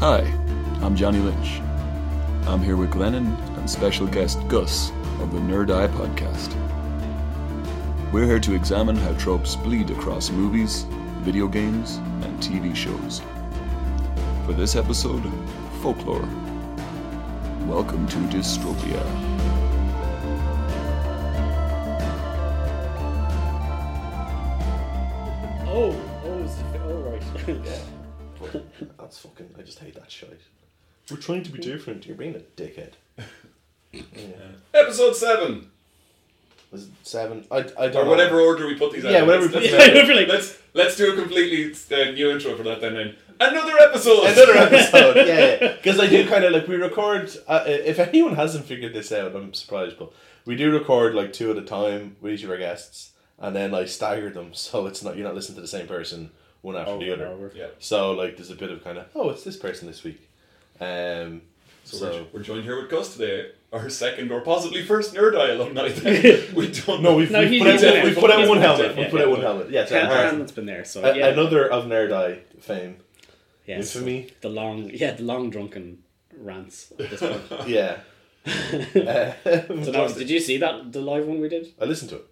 Hi, I'm Johnny Lynch. I'm here with Glennon and special guest Gus of the Nerd Eye podcast. We're here to examine how tropes bleed across movies, video games, and TV shows. For this episode, folklore. Welcome to Dystropia. That's fucking. I just hate that shit. We're trying to be different. You're being a dickhead. Yeah. Episode seven, Was it seven? I, I don't or know. whatever order we put these. Yeah, out. whatever Let's, we let's, put them out. let's, let's let's do a completely uh, new intro for that then. then. Another episode. Another episode. yeah, because I do kind of like we record. Uh, if anyone hasn't figured this out, I'm surprised, but we do record like two at a time with each of our guests, and then I stagger them so it's not you're not listening to the same person one after Over the other. Yeah. So like there's a bit of kind of oh it's this person this week. Um, So, so, we're, we're joined here with Gus today, our second or possibly first Nerd Eye alumni. we don't no, know. we've, No, we've put out, been one- we've put out one helmet. there, We've put yeah, out one helmet. Yeah, so Ken Han's been there, so a- yeah. another of Nerd Eye fame. yes, infamy. The long, yeah, the long drunken rants. At this point. Yeah. Uh, so that was, did you see that the live one we did? I listened to it.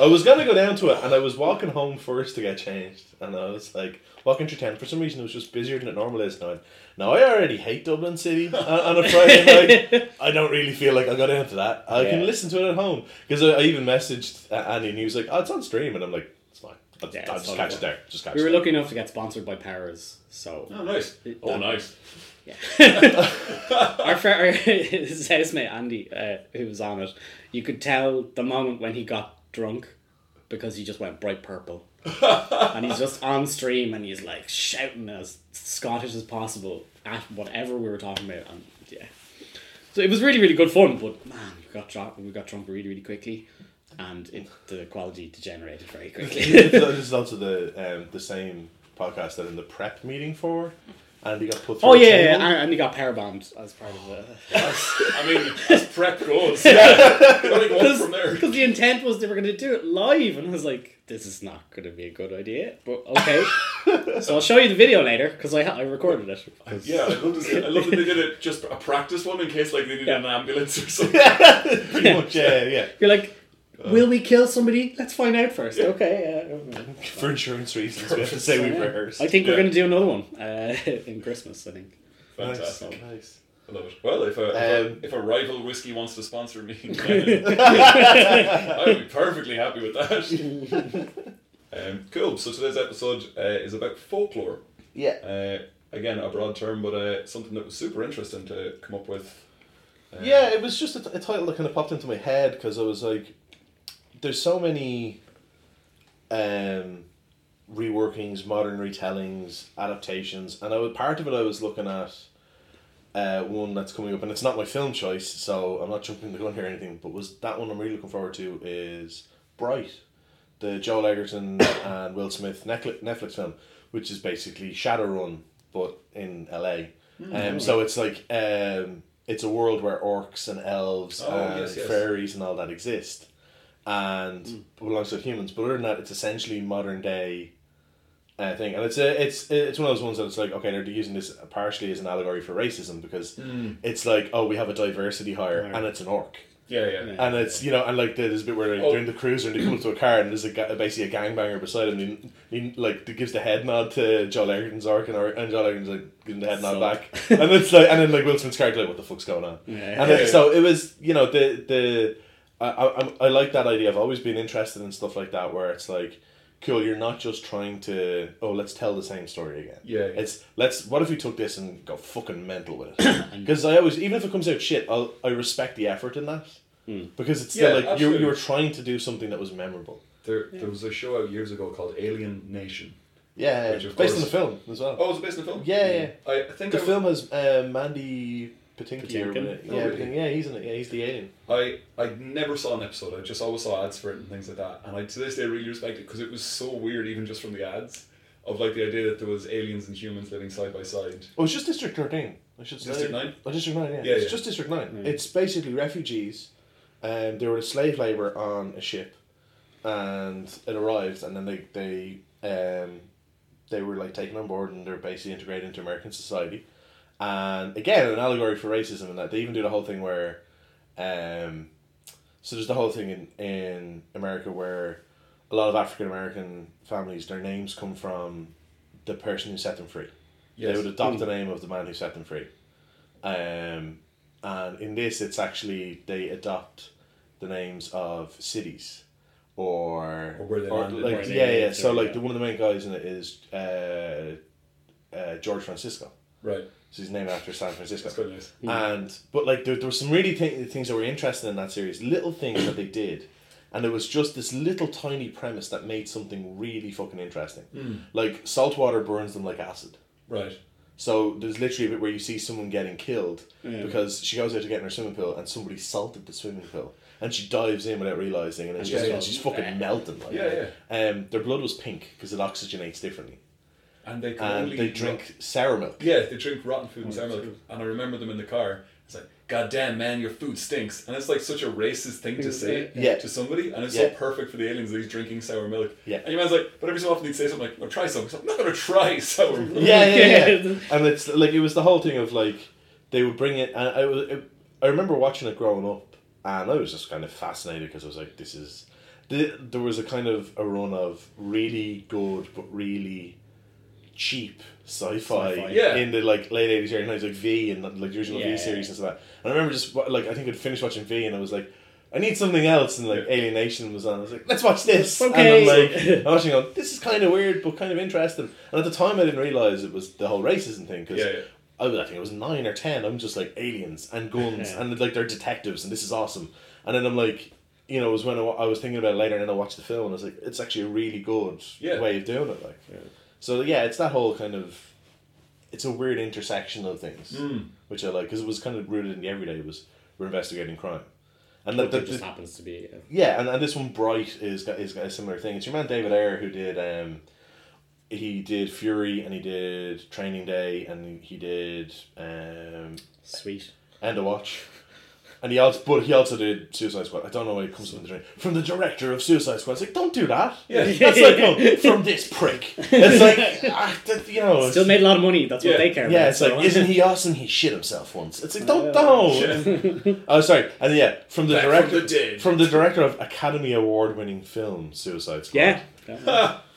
I was gonna go down to it, and I was walking home first to get changed, and I was like walking through town. For some reason, it was just busier than it normally is now. Now I already hate Dublin City on, on a Friday night. I don't really feel like I'll go down to that. I can listen to it at home because I, I even messaged uh, Andy, and he was like, "Oh, it's on stream," and I'm like, "It's fine. I'll, Yeah, I'll it's just fine. catch it there. Just catch we were there." lucky enough to get sponsored by Powers, so Oh, nice. Oh, nice. yeah. our, friend, our his housemate Andy, uh, who was on it, you could tell the moment when he got drunk because he just went bright purple. and he's just on stream and he's like shouting as Scottish as possible at whatever we were talking about and yeah. So it was really really good fun, but man, we got drunk we got drunk really really quickly, and it, the quality degenerated very quickly. this is also the um, the same podcast that in the prep meeting for Andy got put through. oh a yeah, table. yeah, and, and he got power bombed as part of the. I mean, as prep goes. Yeah. Gotta from there. Because the intent was they were going to do it live, and I was like, "This is not going to be a good idea." But okay, so I'll show you the video later because I I recorded it. 'Cause- Yeah, I love, this, I love that they did it just a practice one in case like they needed Yeah. an ambulance or something. pretty much. Yeah, yeah. You're like, will we kill somebody? Let's find out first. Okay. Uh, For insurance reasons, we have to say we've rehearsed. I think we're going to do another one uh, in Christmas. I think. Fantastic. Nice. I love it. Well, if a, if, a, Um, if a rival whiskey wants to sponsor me, I would be perfectly happy with that. um, cool. So today's episode uh, is about folklore. Yeah. Uh, again, a broad term, but uh, something that was super interesting to come up with. Uh, Yeah, it was just a, a title that kind of popped into my head because I was like, there's so many um, reworkings, modern retellings, adaptations, and I was part of it. I was looking at uh, one that's coming up, and it's not my film choice, so I'm not jumping the gun here or anything. But was that one I'm really looking forward to is Bright, the Joel Edgerton and Will Smith Netflix Netflix film, which is basically Shadowrun but in LA. Um, so it's like um, it's a world where orcs and elves Oh, and yes, yes. fairies and all that exist, and hmm. alongside humans. But other than that, it's essentially modern day uh, thing, and it's a it's uh, it's one of those ones that it's like okay, they're using this partially as an allegory for racism because hmm. it's like oh we have a diversity hire Right. and it's an orc. Yeah, yeah. Yeah. And it's you know, and like there's a bit where like, Oh. they're in the cruiser and they come up to a car and there's a ga- basically a gangbanger beside him. And he, he like gives the head nod to Joel Edgerton's orc and, or, and Joel Edgerton's like giving the head nod So- back. and it's like and then like Will Smith's character like what the fuck's going on? Yeah. And Yeah. it, so it was you know the the I, I I'm- like that idea. I've always been interested in stuff like that where it's like cool. You're not just trying to oh let's tell the same story again. Yeah, yeah. It's let's what if we took this and go fucking mental with it? Because I always even if it comes out shit, I'll I respect the effort in that. Because it's still Yeah, like you absolutely. you were trying to do something that was memorable. There, there was a show out years ago called Alien Nation. Yeah, Which, of based on the film as well. Oh, it was based on the film? Yeah, yeah. I, I think The I, film has uh, Mandy Patinkin. or whatever. Oh, Yeah, really? Patinkin. yeah, he's in it. Yeah, he's the alien. I I never saw an episode. I just always saw ads for it and things like that. And I to this day really respect it because it was so weird, even just from the ads, of like the idea that there was aliens and humans living side by side. Oh, it's just District Thirteen. I should say. District 9? Oh, District Nine. Yeah, Yeah, it's yeah. just District Nine. Mm. It's basically refugees. Um, they were a slave labor on a ship, and it arrived, and then they they um, they were like taken on board, and they're basically integrated into American society. And again an allegory for racism and that they even do the whole thing where, um, so there's the whole thing in in America where a lot of African American families their names come from the person who set them free. They would adopt the name of the man who set them free. Um, and in this, it's actually they adopt the names of cities, or Or where they landed. like yeah, yeah. So like yeah. the, one of the main guys in it is uh, uh, George Francisco. Right. So he's named after San Francisco. That's quite nice. And but like there, there were some really th- things that were interesting in that series, little things that they did, and it was just this little tiny premise that made something really fucking interesting. Like salt water burns them like acid. Right. So there's literally a bit where you see someone getting killed Yeah. because she goes out to get in her swimming pool and somebody salted the swimming pool and she dives in without realizing and then And she's, just and she's fucking melting like Yeah, Um, their blood was pink because it oxygenates differently And they can and only they drink sour milk. Yeah, they drink rotten food and Oh, sour milk. true. And I remember them in the car. It's like, God damn, man, your food stinks. And it's like such a racist thing to say Yeah. to somebody. And it's Yeah. so perfect for the aliens that he's drinking sour milk. Yeah. And your man's like, but every so often he'd say something like, well, try some. I'm not going to try sour milk. yeah, yeah, yeah. Yeah. and it's like it was the whole thing of like they would bring it, and I was it, I remember watching it growing up, and I was just kind of fascinated because I was like, this is. The, there was a kind of a run of really good but really cheap sci-fi, Sci-fi. Yeah. in the like late eighties, early nineties, like V and like the original Yeah. V series and stuff. Like that. And I remember just like I think I'd finished watching V and I was like. I need something else, and like Yeah. Alien was on. I was like, "Let's watch this." Okay. And I'm like, I'm watching, going, "This is kind of weird, but kind of interesting." And at the time, I didn't realize it was the whole racism thing because Yeah. I, was, I think it was nine or ten. I'm just like aliens and guns and like they're detectives and this is awesome. And then I'm like, you know, it was when I, I was thinking about it later and then I watched the film and I was like, it's actually a really good way of doing it. Like. So yeah, it's that whole kind of, it's a weird intersection of things, Mm. which I like because it was kind of rooted in the everyday. It was we're investigating crime, and that just the- happens to be. uh, yeah, and, and this one Bright is got is got a similar thing. It's your man David Ayer who did um he did Fury and he did Training Day and he did um Sweet. End of Watch. And he also but he also did Suicide Squad. I don't know why it comes from the train. From the director of Suicide Squad. It's like, don't do that. Yeah. That's like oh, from this prick. It's like ah, that, you know Still made a lot of money. That's Yeah. what they care about. yeah, it's like, isn't he awesome? He shit himself once. It's like, don't, don't. oh, sorry. And yeah, from the Back from director, the from the director of Academy Award winning film Suicide Squad. Yeah.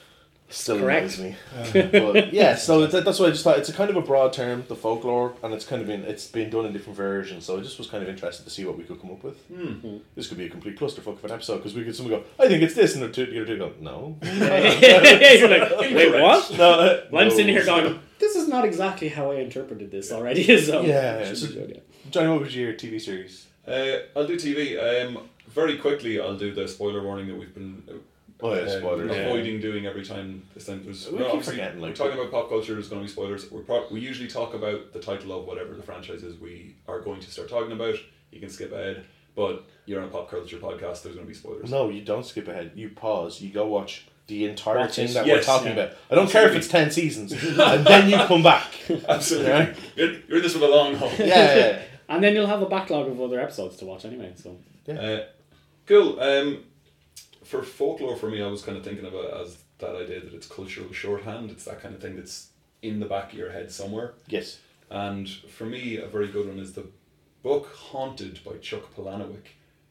yeah. still Correct. annoys me. but yeah, so it's, that's why I just thought it's a kind of a broad term, the folklore, and it's kind of been it's been done in different versions. So I just was kind of interested to see what we could come up with. Hmm. This could be a complete clusterfuck of an episode because we could someone go, I think it's this, and the two, the other two go, no, You're like, wait, what? no. uh, Well, I'm no." sitting here going, this is not exactly how I interpreted this already. So Yeah, Should so- be good, yeah. Johnny, what was your TV series? Uh, I'll do TV. Um, very quickly, I'll do the spoiler warning that we've been uh, Oh yeah, um, spoilers. Yeah. avoiding doing every time this time. There's, We well, keep obviously, forgetting, like- we're talking about pop culture. There's going to be spoilers. We're pro- we usually talk about the title of whatever the franchise is we are going to start talking about. You can skip ahead, but you're on a pop culture podcast. There's going to be spoilers. No, you don't skip ahead. You pause. You go watch the entire Watch thing that Yes, we're talking yeah. about. I don't care if it's ten seasons, and then you come back. Absolutely. Yeah. You're, you're in this for the long haul. Yeah, yeah, yeah. And then you'll have a backlog of other episodes to watch anyway. So Uh, cool. Um, for folklore, for me, I was kind of thinking about it as that idea that it's cultural shorthand. It's that kind of thing that's in the back of your head somewhere. yes. And for me, a very good one is the book Haunted by Chuck Palahniuk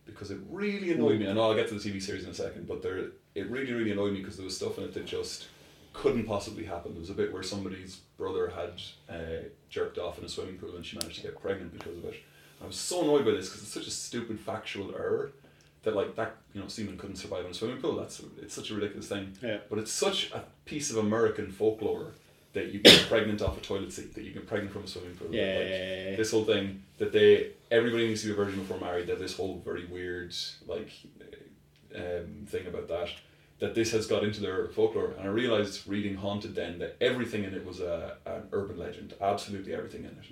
because it really annoyed me. I know I'll get to the TV series in a second, but there it really, really annoyed me because there was stuff in it that just couldn't possibly happen. There was a bit where somebody's brother had uh, jerked off in a swimming pool and she managed to get pregnant because of it. I was so annoyed by this because it's such a stupid factual error that like that you know semen couldn't survive in a swimming pool. That's it's such a ridiculous thing. Yeah. But it's such a piece of American folklore that you get pregnant off a toilet seat, that you get pregnant from a swimming pool. Yeah, like, yeah, yeah, yeah. This whole thing that they everybody needs to be a virgin before married. That this whole very weird like um, thing about that. That this has got into their folklore, and I realized reading Haunted then that everything in it was a an urban legend. Absolutely everything in it.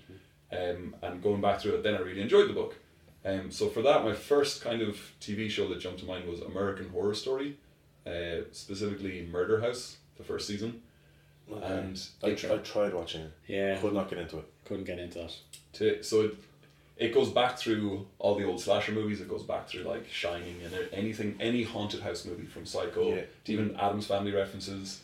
Um, and going back through it, then I really enjoyed the book. Um, so for that, my first kind of TV show that jumped to mind was American Horror Story, uh, specifically Murder House, the first season. And I, tr- I tried watching it. yeah, Could not get into it. couldn't get into that. to so it, it goes back through all the old slasher movies. It goes back through like Shining and anything, any haunted house movie from Psycho Yeah. to even Addams Family references.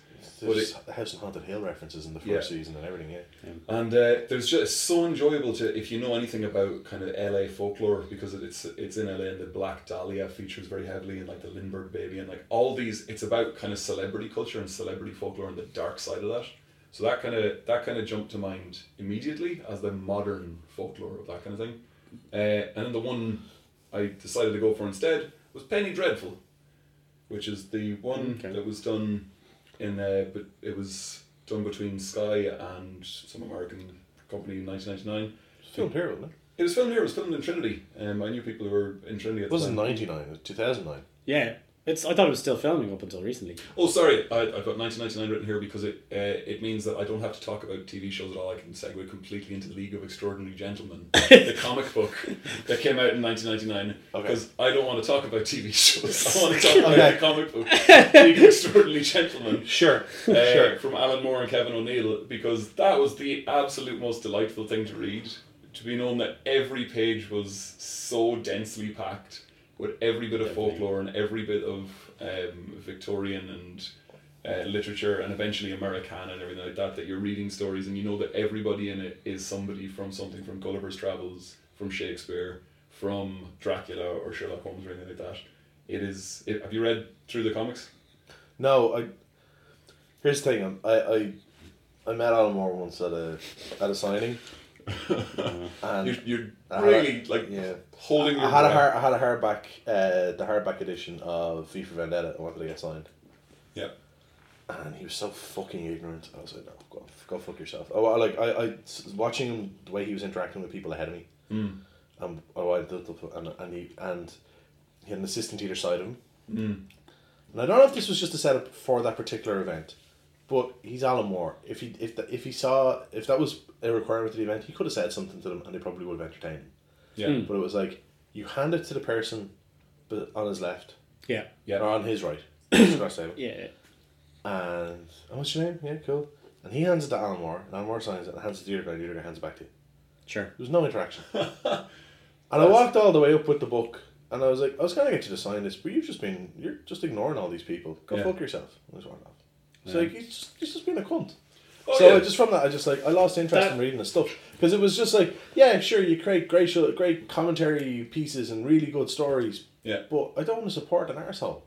There's House on Haunted Hill references in the first Yeah. season and everything. Yeah. And uh, there's just it's so enjoyable to if you know anything about kind of LA folklore because it's it's in LA and the Black Dahlia features very heavily and like the Lindbergh baby and like all these it's about kind of celebrity culture and celebrity folklore and the dark side of that. So that kind of that kind of jumped to mind immediately as the modern folklore of that kind of thing. Uh, and then the one I decided to go for instead was Penny Dreadful, which is the one Okay. that was done in uh, but it was done between Sky and some American company in nineteen ninety nine. It's filmed here, wasn't it? It was filmed here. It was filmed in Trinity. Um, I knew people who were in Trinity at It the wasn't time. 99, it was 2009. Yeah, it's. I thought it was still filming up until recently. Oh, sorry. I, I've got 1999 written here because it uh, it means that I don't have to talk about TV shows at all. I can segue completely into League of Extraordinary Gentlemen, the comic book that came out in 1999. Okay. Because I don't want to talk about TV shows. I want to talk about Okay. the comic book, League of Extraordinary Gentlemen. Sure, uh, sure. from Alan Moore and Kevin O'Neill because that was the absolute most delightful thing to read. To be known that every page was so densely packed with every bit of Definitely. folklore and every bit of um, Victorian and uh, literature and eventually Americana and everything like that. That you're reading stories and you know that everybody in it is somebody from something from Gulliver's Travels, from Shakespeare, from Dracula or Sherlock Holmes or anything like that. It is. It, have you read through the comics? No, I. Here's the thing. um, I I, I met Alan Moore once at a at a signing, and You're, you're I had really like yeah. holding I had a breath. hard, I had a hardback, uh, the hardback edition of V for Vendetta. I wanted to get signed, Yeah. and he was so fucking ignorant. I was like, no, go go fuck yourself. Oh, I like I, I watching him the way he was interacting with people ahead of me. Mm. Um, oh, I and and he and he had an assistant to either side of him. Mm. And I don't know if this was just a setup for that particular event, but he's Alan Moore. If he if the, if he saw if that was a requirement of the event, he could have said something to them, and they probably would have entertained him. Yeah. Mm. But it was like you hand it to the person, but on his left Yeah, Yeah. or on his right, across the table. yeah. and oh, what's your name? Yeah, cool. And he hands it to Alan Moore, and Alan Moore signs it and hands it to the other guy. The other guy hands it back to you. Sure. There was no interaction. and I walked all the way up with the book, and I was like, I was gonna get you to sign this, but you've just been, you're just ignoring all these people. Go Yeah. fuck yourself. And I just walked off. It's Yeah. like he's just, he's just being a cunt. Oh, so yeah. Just from that, I just like I lost interest That- in reading the stuff because it was just like, yeah, sure, you create great, show, great commentary pieces and really good stories, yeah. but I don't want to support an arsehole.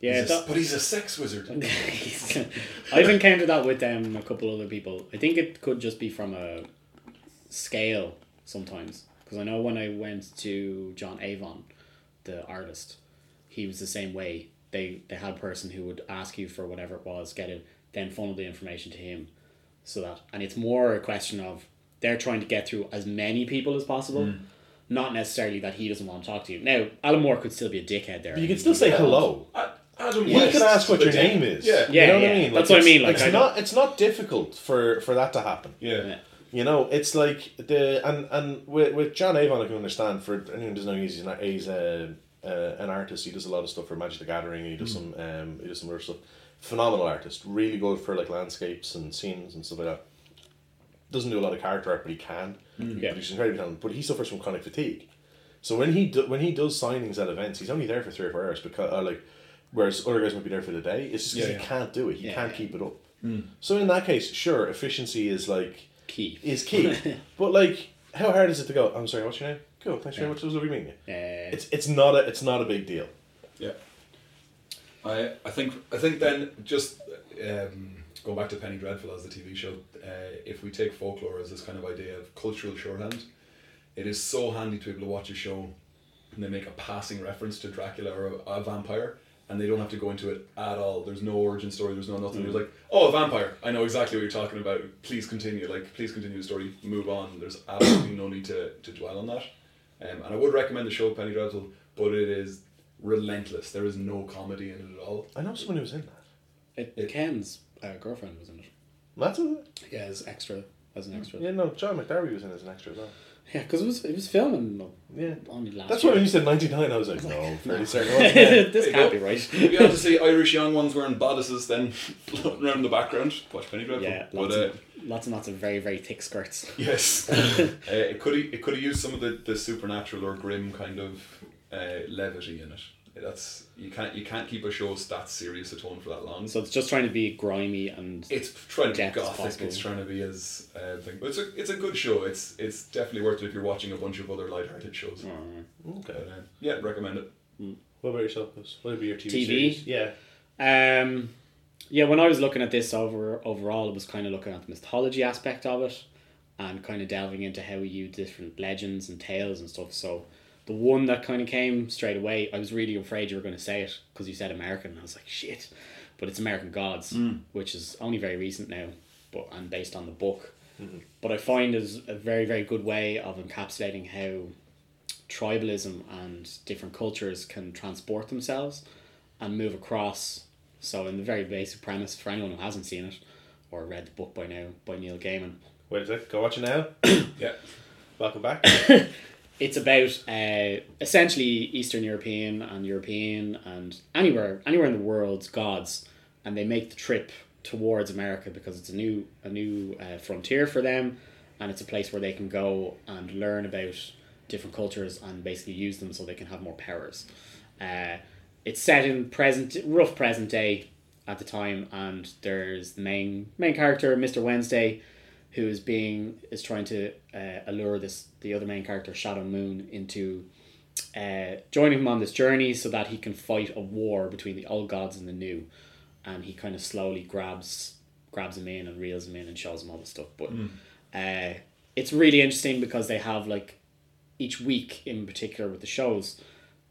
Yeah, He's a- that, but he's a sex wizard. I've encountered that with um, a couple other people. I think it could just be from a scale sometimes. Because I know when I went to John Avon, the artist, he was the same way. They they had a person who would ask you for whatever it was, get it, then funnel the information to him, so that and it's more a question of they're trying to get through as many people as possible, mm. not necessarily that he doesn't want to talk to you. Now, Alan Moore could still be a dickhead there. But you can still say hello. A- Adam You West, can ask what your name is. Yeah. Yeah, you know what yeah. I mean. That's what I it's- mean, like, it's I not. It's not difficult for for that to happen. Yeah. Yeah. You know, it's like the and and with, with John Avon, I can understand. For anyone who doesn't know, he's he's a, uh, an artist. He does a lot of stuff for Magic the Gathering. He does some um, he does some other stuff. Phenomenal artist, really good for like landscapes and scenes and stuff like that. Doesn't do a lot of character art, but he can. Yeah. But he's incredibly talented. But he suffers from chronic fatigue. So when he do, when he does signings at events, he's only there for three or four hours because uh, like, whereas other guys might be there for the day. It's just because Yeah, he can't do it. He Yeah, can't keep it up. So in that case, sure, efficiency is like Key. is key. but like, how hard is it to go? I'm sorry, what's your name? Cool, thanks very much. It was lovely meeting you. Uh, It's it's not a it's not a big deal. Yeah. I I think I think then just um, going back to Penny Dreadful as the TV show, uh, if we take folklore as this kind of idea of cultural shorthand, it is so handy to be able to watch a show and they make a passing reference to Dracula or a, a vampire and they don't have to go into it at all. There's no origin story, there's no nothing. There's like, oh, a vampire. I know exactly what you're talking about. Please continue. Like, please continue the story. Move on. There's absolutely no need to, to dwell on that. Um, and I would recommend the show Penny Dreadful, but it is relentless. There is no comedy in it at all. I know someone who was in that. it, Ken's uh, girlfriend was in it. That's it. Yeah, as extra, as an extra. Yeah, no, John McDarby was in as an extra as well. Yeah, because it was it was filming Yeah. only last That's year. why when you said ninety nine, I was like, no, fairly certain. it wasn't this There can't be right. If you want to see Irish young ones wearing bodices, then floating around in the background, watch Penny Dreadful. Yeah, but lots, uh, of, lots and lots of very very thick skirts. yes, uh, it could it could have used some of the, the supernatural or grim kind of uh, levity in it. That's you can't you can't keep a show that serious a tone for that long. So it's just trying to be grimy and it's trying to be as gothic. It's trying to be as uh, thing. But it's a it's a good show. It's it's definitely worth it if you're watching a bunch of other light-hearted shows. Okay. But, uh, yeah, recommend it. What about yourself? Chris? What would be your TV, TV? series? Yeah. Um, yeah, when I was looking at this over overall, it was kind of looking at the mythology aspect of it, and kind of delving into how we use different legends and tales and stuff. So, the one that kind of came straight away, I was really afraid you were going to say it because you said American. And I was like, shit, but it's American Gods, hmm. which is only very recent now, but and based on the book. Mm-hmm. But I find is a very very good way of encapsulating how tribalism and different cultures can transport themselves and move across. So, in the very basic premise, for anyone who hasn't seen it or read the book by now by Neil Gaiman, Wait a sec. Go watch it now. Yeah. Welcome back. it's about uh, essentially Eastern European and European and anywhere anywhere in the world's gods, and they make the trip towards America because it's a new a new uh, frontier for them, and it's a place where they can go and learn about different cultures and basically use them so they can have more powers. Uh, it's set in present rough present day at the time, and there's the main main character, Mister Wednesday, who is being is trying to uh, allure this the other main character Shadow Moon into uh, joining him on this journey so that he can fight a war between the old gods and the new, and he kind of slowly grabs grabs him in and reels him in and shows him all the stuff. But uh, it's really interesting because they have like each week in particular with the shows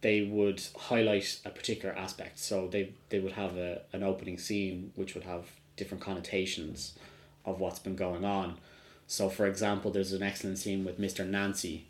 they would highlight a particular aspect so they they would have a, an opening scene which would have different connotations of what's been going on so for example there's an excellent scene with mr nancy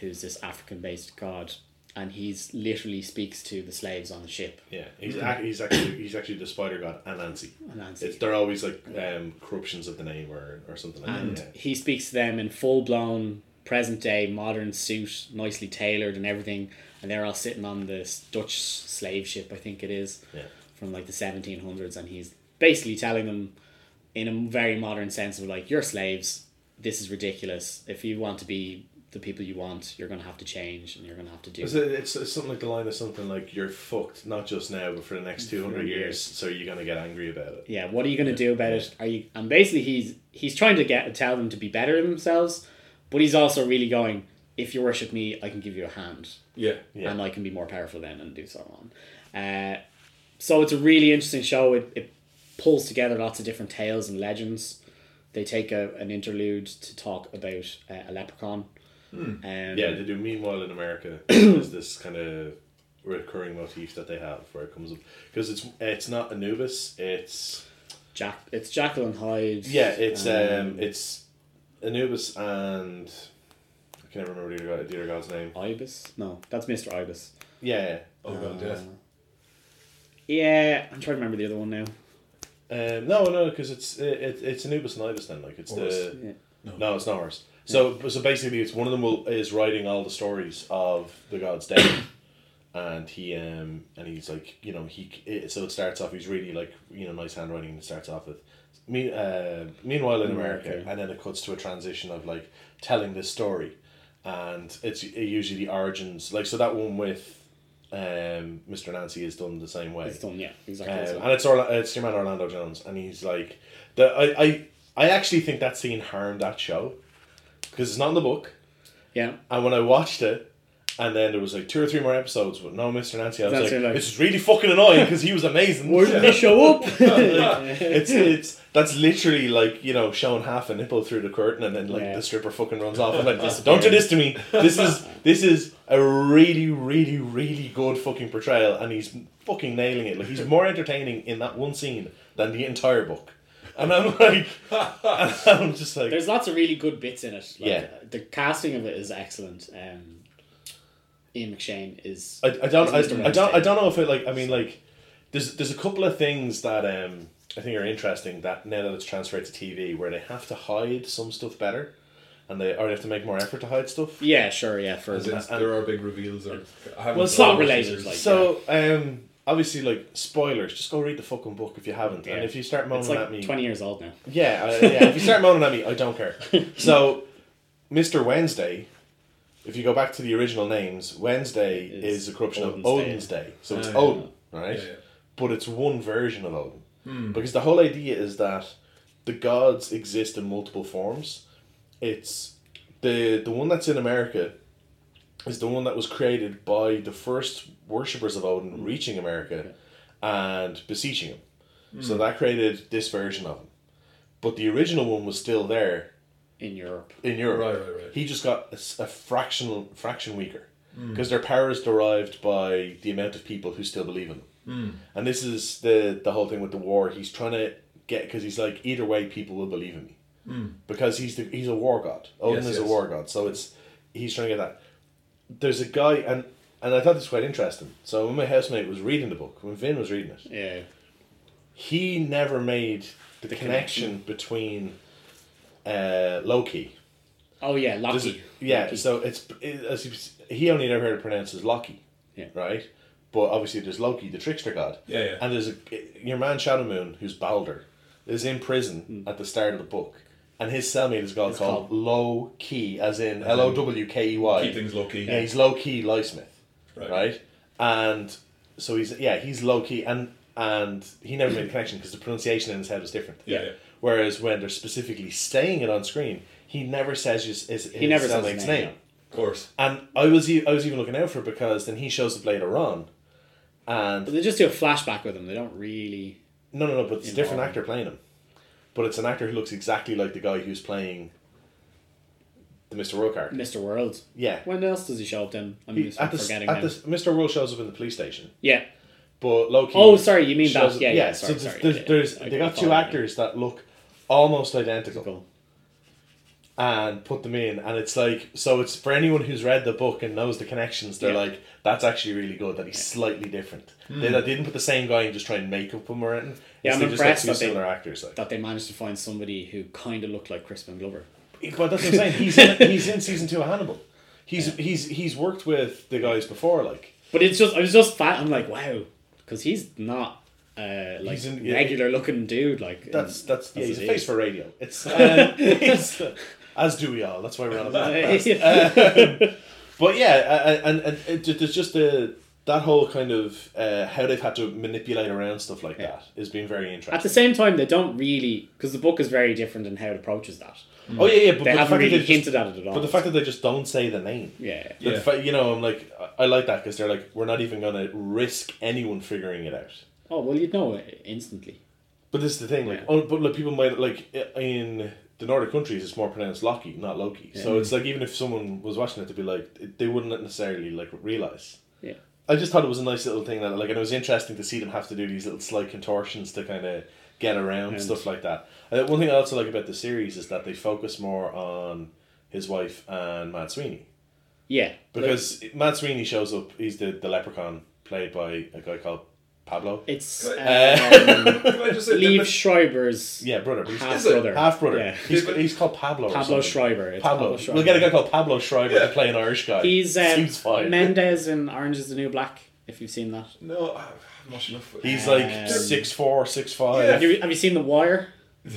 who's this african based god and he's literally speaks to the slaves on the ship Yeah, he's ac- he's actually he's actually the spider god Anansi. Nancy. It's they're always like um, corruptions of the name or, or something like and that. he speaks to them in full blown present day modern suit, nicely tailored and everything, and they're all sitting on this Dutch slave ship, I think it is, Yeah. from like the seventeen hundreds, and he's basically telling them in a very modern sense of like you're slaves, this is ridiculous. If you want to be the people you want, you're gonna have to change and you're gonna have to do It's, it's, it's something like the line of something like you're fucked not just now but for the next two hundred years. years. So you're gonna get angry about it. yeah, what are you gonna do about it? Are you and basically he's he's trying to get tell them to be better themselves, but he's also really going, if you worship me, I can give you a hand. Yeah. Yeah. and I can be more powerful then and do so on. Uh, so it's a really interesting show. It, it pulls together lots of different tales and legends. They take a, an interlude to talk about uh, a leprechaun. Um, Yeah, they do. Meanwhile, in America, there's this kind of recurring motif that they have where it comes up because it's it's not Anubis. It's Jack. It's and Hyde. yeah, it's um, um, it's Anubis and I can't remember the other, the other god's name. Ibis. No, that's Mister Ibis. Yeah, Oh god, yeah. Uh, yeah, I'm trying to remember the other one now. um, no, no, because it's it, it's Anubis and Ibis then. Like it's Horus. the Yeah. no, it's not horse. So so basically, it's one of them will is writing all the stories of the god's death. And he um and he's like you know he it, so it starts off he's really like you know nice handwriting and it starts off with me uh meanwhile in America America. and then it cuts to a transition of like telling this story and it's usually the origins like so that one with um Mr Nancy is done the same way It's done. Yeah, exactly. um, and it's Orla- it's your man Orlando Jones, and he's like, the I, I I actually think that scene harmed that show because it's not in the book. yeah, And when I watched it, and then there was like two or three more episodes with no Mr. Nancy, I was like, like- this is really fucking annoying because he was amazing. where did they show up? it's it's that's literally like you know showing half a nipple through the curtain and then like Yeah. the stripper fucking runs off. I'm like, don't do this to me. This is this is a really really really good fucking portrayal, and he's fucking nailing it. Like he's more entertaining in that one scene than the entire book. And I'm like, and I'm just like, There's lots of really good bits in it. Like, Yeah. the casting of it is excellent. Um, Ian McShane is. I, I don't I. I don't I don't know if it like I mean like there's there's a couple of things that um I think are interesting that now that it's transferred to TV where they have to hide some stuff better and they or they have to make more effort to hide stuff. Yeah, sure, yeah. For As and- there are big reveals or I haven't Well, seen plot related, like- So um obviously like spoilers, just go read the fucking book if you haven't. Yeah. And if you start moaning it's like at me twenty years old now. Yeah, uh, yeah, if you start moaning at me, I don't care. So Mr. Wednesday if you go back to the original names, Wednesday It's is a corruption Odin's of Odin's Day. So it's Ah, yeah. Odin, right? Yeah, yeah. But it's one version of Odin. Hmm. Because the whole idea is that the gods exist in multiple forms. It's the the one that's in America is the one that was created by the first worshippers of Odin reaching America and beseeching him. So Hmm. that created this version of him. But the original one was still there in Europe. in Europe. Right, right, right. He just got a fractional fraction weaker Hmm. because their power is derived by the amount of people who still believe in them. Hmm. And this is the the whole thing with the war. He's trying to get because he's like either way, people will believe in me because he's the he's a war god. Odin. Yes, is a war god, so it's he's trying to get that. There's a guy and. And I thought this was quite interesting. So when my housemate was reading the book, when Vin was reading it, Yeah. he never made the, connection, between uh, Loki Oh yeah, Loki. it- yeah, Loki. so it's it, as he, he only never heard it pronounced as Loki. Yeah. Right? But obviously there's Loki, the trickster god. Yeah, yeah. And there's a your man Shadow Moon, who's Balder, is in prison hmm. at the start of the book. And his cellmate is called, It's called called- Low Key, as in L O W K E Y. Keep things low key. Yeah, he's low key Lyesmith. Right. Right. And so he's yeah, he's low key and and he never made a connection because the pronunciation in his head was different. Yeah, yeah. Whereas when they're specifically saying it on screen, he never says his, his, his never says cellmate's his name. name. Of course. And I was e- I was even looking out for it because then he shows up later on, and But they just do a flashback with him. They don't really. no no no, but it's a different actor playing him, but it's an actor who looks exactly like the guy who's playing the Mr. World character. Mr. World. Yeah, When else does he show up then? I'm he, just at the forgetting at the Mr. World shows up in the police station, Yeah. but Loki. Oh, sorry, you mean that? Yeah, yeah. so Sorry, there's, sorry. there's, yeah, there's- I- they got two actors that look almost identical. Cool. and put them in and it's like so it's for anyone who's read the book and knows the connections they're Yeah. like that's actually really good that he's slightly different they, they didn't put the same guy and just try and make up him or anything Yeah, It's I'm they just got impressed two that they- similar actors like That they managed to find somebody who kind of looked like Crispin Glover. but that's what I'm saying he's in, he's in season two of Hannibal he's he's he's worked with the guys before like But it's just, I was just fat. I'm like, wow, because he's not uh, like He's in- yeah, regular looking dude. Like that's that's yeah he's a face is. for radio it's um, he's- as do we all that's why we're on a podcast Yeah. But yeah, uh, and and it, ju- there's just the that whole kind of uh, how they've had to manipulate around stuff like that has been very interesting. At the same time, they don't really because the book is very different in how it approaches that. oh yeah, yeah, but, They but the haven't fact that really they just- hinted at it at all. But the fact that they just don't say the name, yeah, The Yeah. fa- you know, I'm like, I I like that because they're like, we're not even gonna risk anyone figuring it out. oh well, you'd know it instantly. But this is the thing, like, Yeah. oh, but like people might like i- in the Nordic countries, it's more pronounced Loki, not Loki. So it's like even if someone was watching it, to be like, it- they wouldn't necessarily like realize. Yeah. I just thought it was a nice little thing that like, and it was interesting to see them have to do these little slight contortions to kind of get around And- stuff like that. Uh, one thing I also like about the series is that they focus more on his wife and Mad Sweeney Yeah, because Mad Sweeney shows up. He's the the leprechaun played by a guy called Pablo. it's Can um, Can I just say, Liev Schreiber's Yeah, brother. but he's- half brother. Half brother. Yeah. He's, he's called Pablo. Pablo. Schreiber. It's Pablo. Pablo Schreiber. We'll get a guy called Pablo Schreiber Yeah. to play an Irish guy. He's um, Seems fine. Mendez in Orange Is the New Black. If you've seen that, No, I'm not enough. He's Um, like six four, six five. have you have you seen The Wire?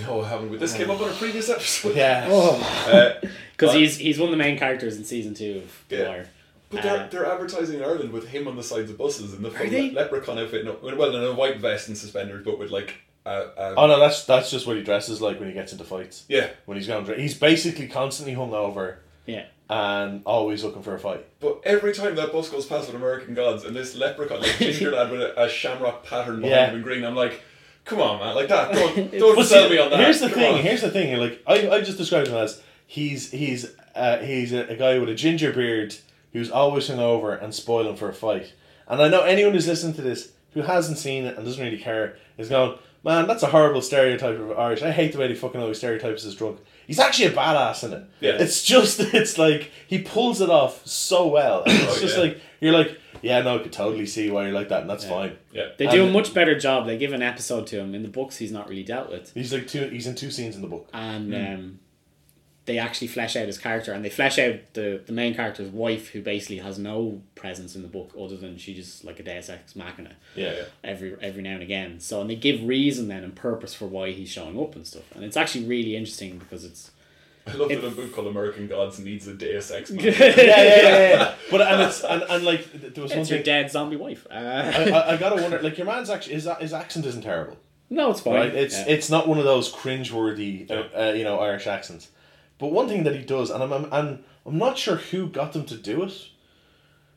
No, I haven't. This came up on a previous episode. Yeah. Uh, Because But- he's he's one of the main characters in season two of The Yeah. Wire. But they're, Uh, they're advertising in Ireland with him on the sides of buses in the full le- leprechaun outfit. No, well, in a white vest and suspenders, but with like a. a Oh no, that's that's just what he dresses like when he gets into fights. Yeah, When he's going, he's basically constantly hungover Yeah. and always looking for a fight. but every time that bus goes past with American Gods and this leprechaun, like ginger lad with a, a shamrock pattern behind Yeah. him in green, I'm like, come on, man, like that. Don't, don't sell see, me on that. Here's the Come thing. on. Here's the thing. Like I, I just described him as he's he's uh, he's a, a guy with a ginger beard who's always hungover and spoiling for a fight. And I know anyone who's listening to this who hasn't seen it and doesn't really care is going, man, that's a horrible stereotype of Irish. I hate the way they fucking always stereotypes as drunk. He's actually a badass in it. Yeah. It's just it's like he pulls it off so well. And it's Oh, just yeah. like you're like, yeah, no, I could totally see why you're like that, and that's fine. Yeah. They do a much better job. They give an episode to him in the books. He's not really dealt with, He's like two. He's in two scenes in the book. and Hmm. um, they actually flesh out his character, and they flesh out the the main character's wife, who basically has no presence in the book other than she just like a Deus Ex Machina Yeah. Yeah. every every now and again. So and they give reason then and purpose for why he's showing up and stuff, and it's actually really interesting because it's I love It- that a book called American Gods needs a Deus Ex yeah, Machina. yeah, yeah, yeah. But and it's and, and like there was one It's your thing. dead zombie wife. Uh, I, I, I gotta wonder, like your man's actually his his accent isn't terrible, no, it's fine. right? It's Yeah. it's not one of those cringeworthy, uh, uh, you know, Irish accents. But one thing that he does, and I'm, I'm and I'm not sure who got them to do it,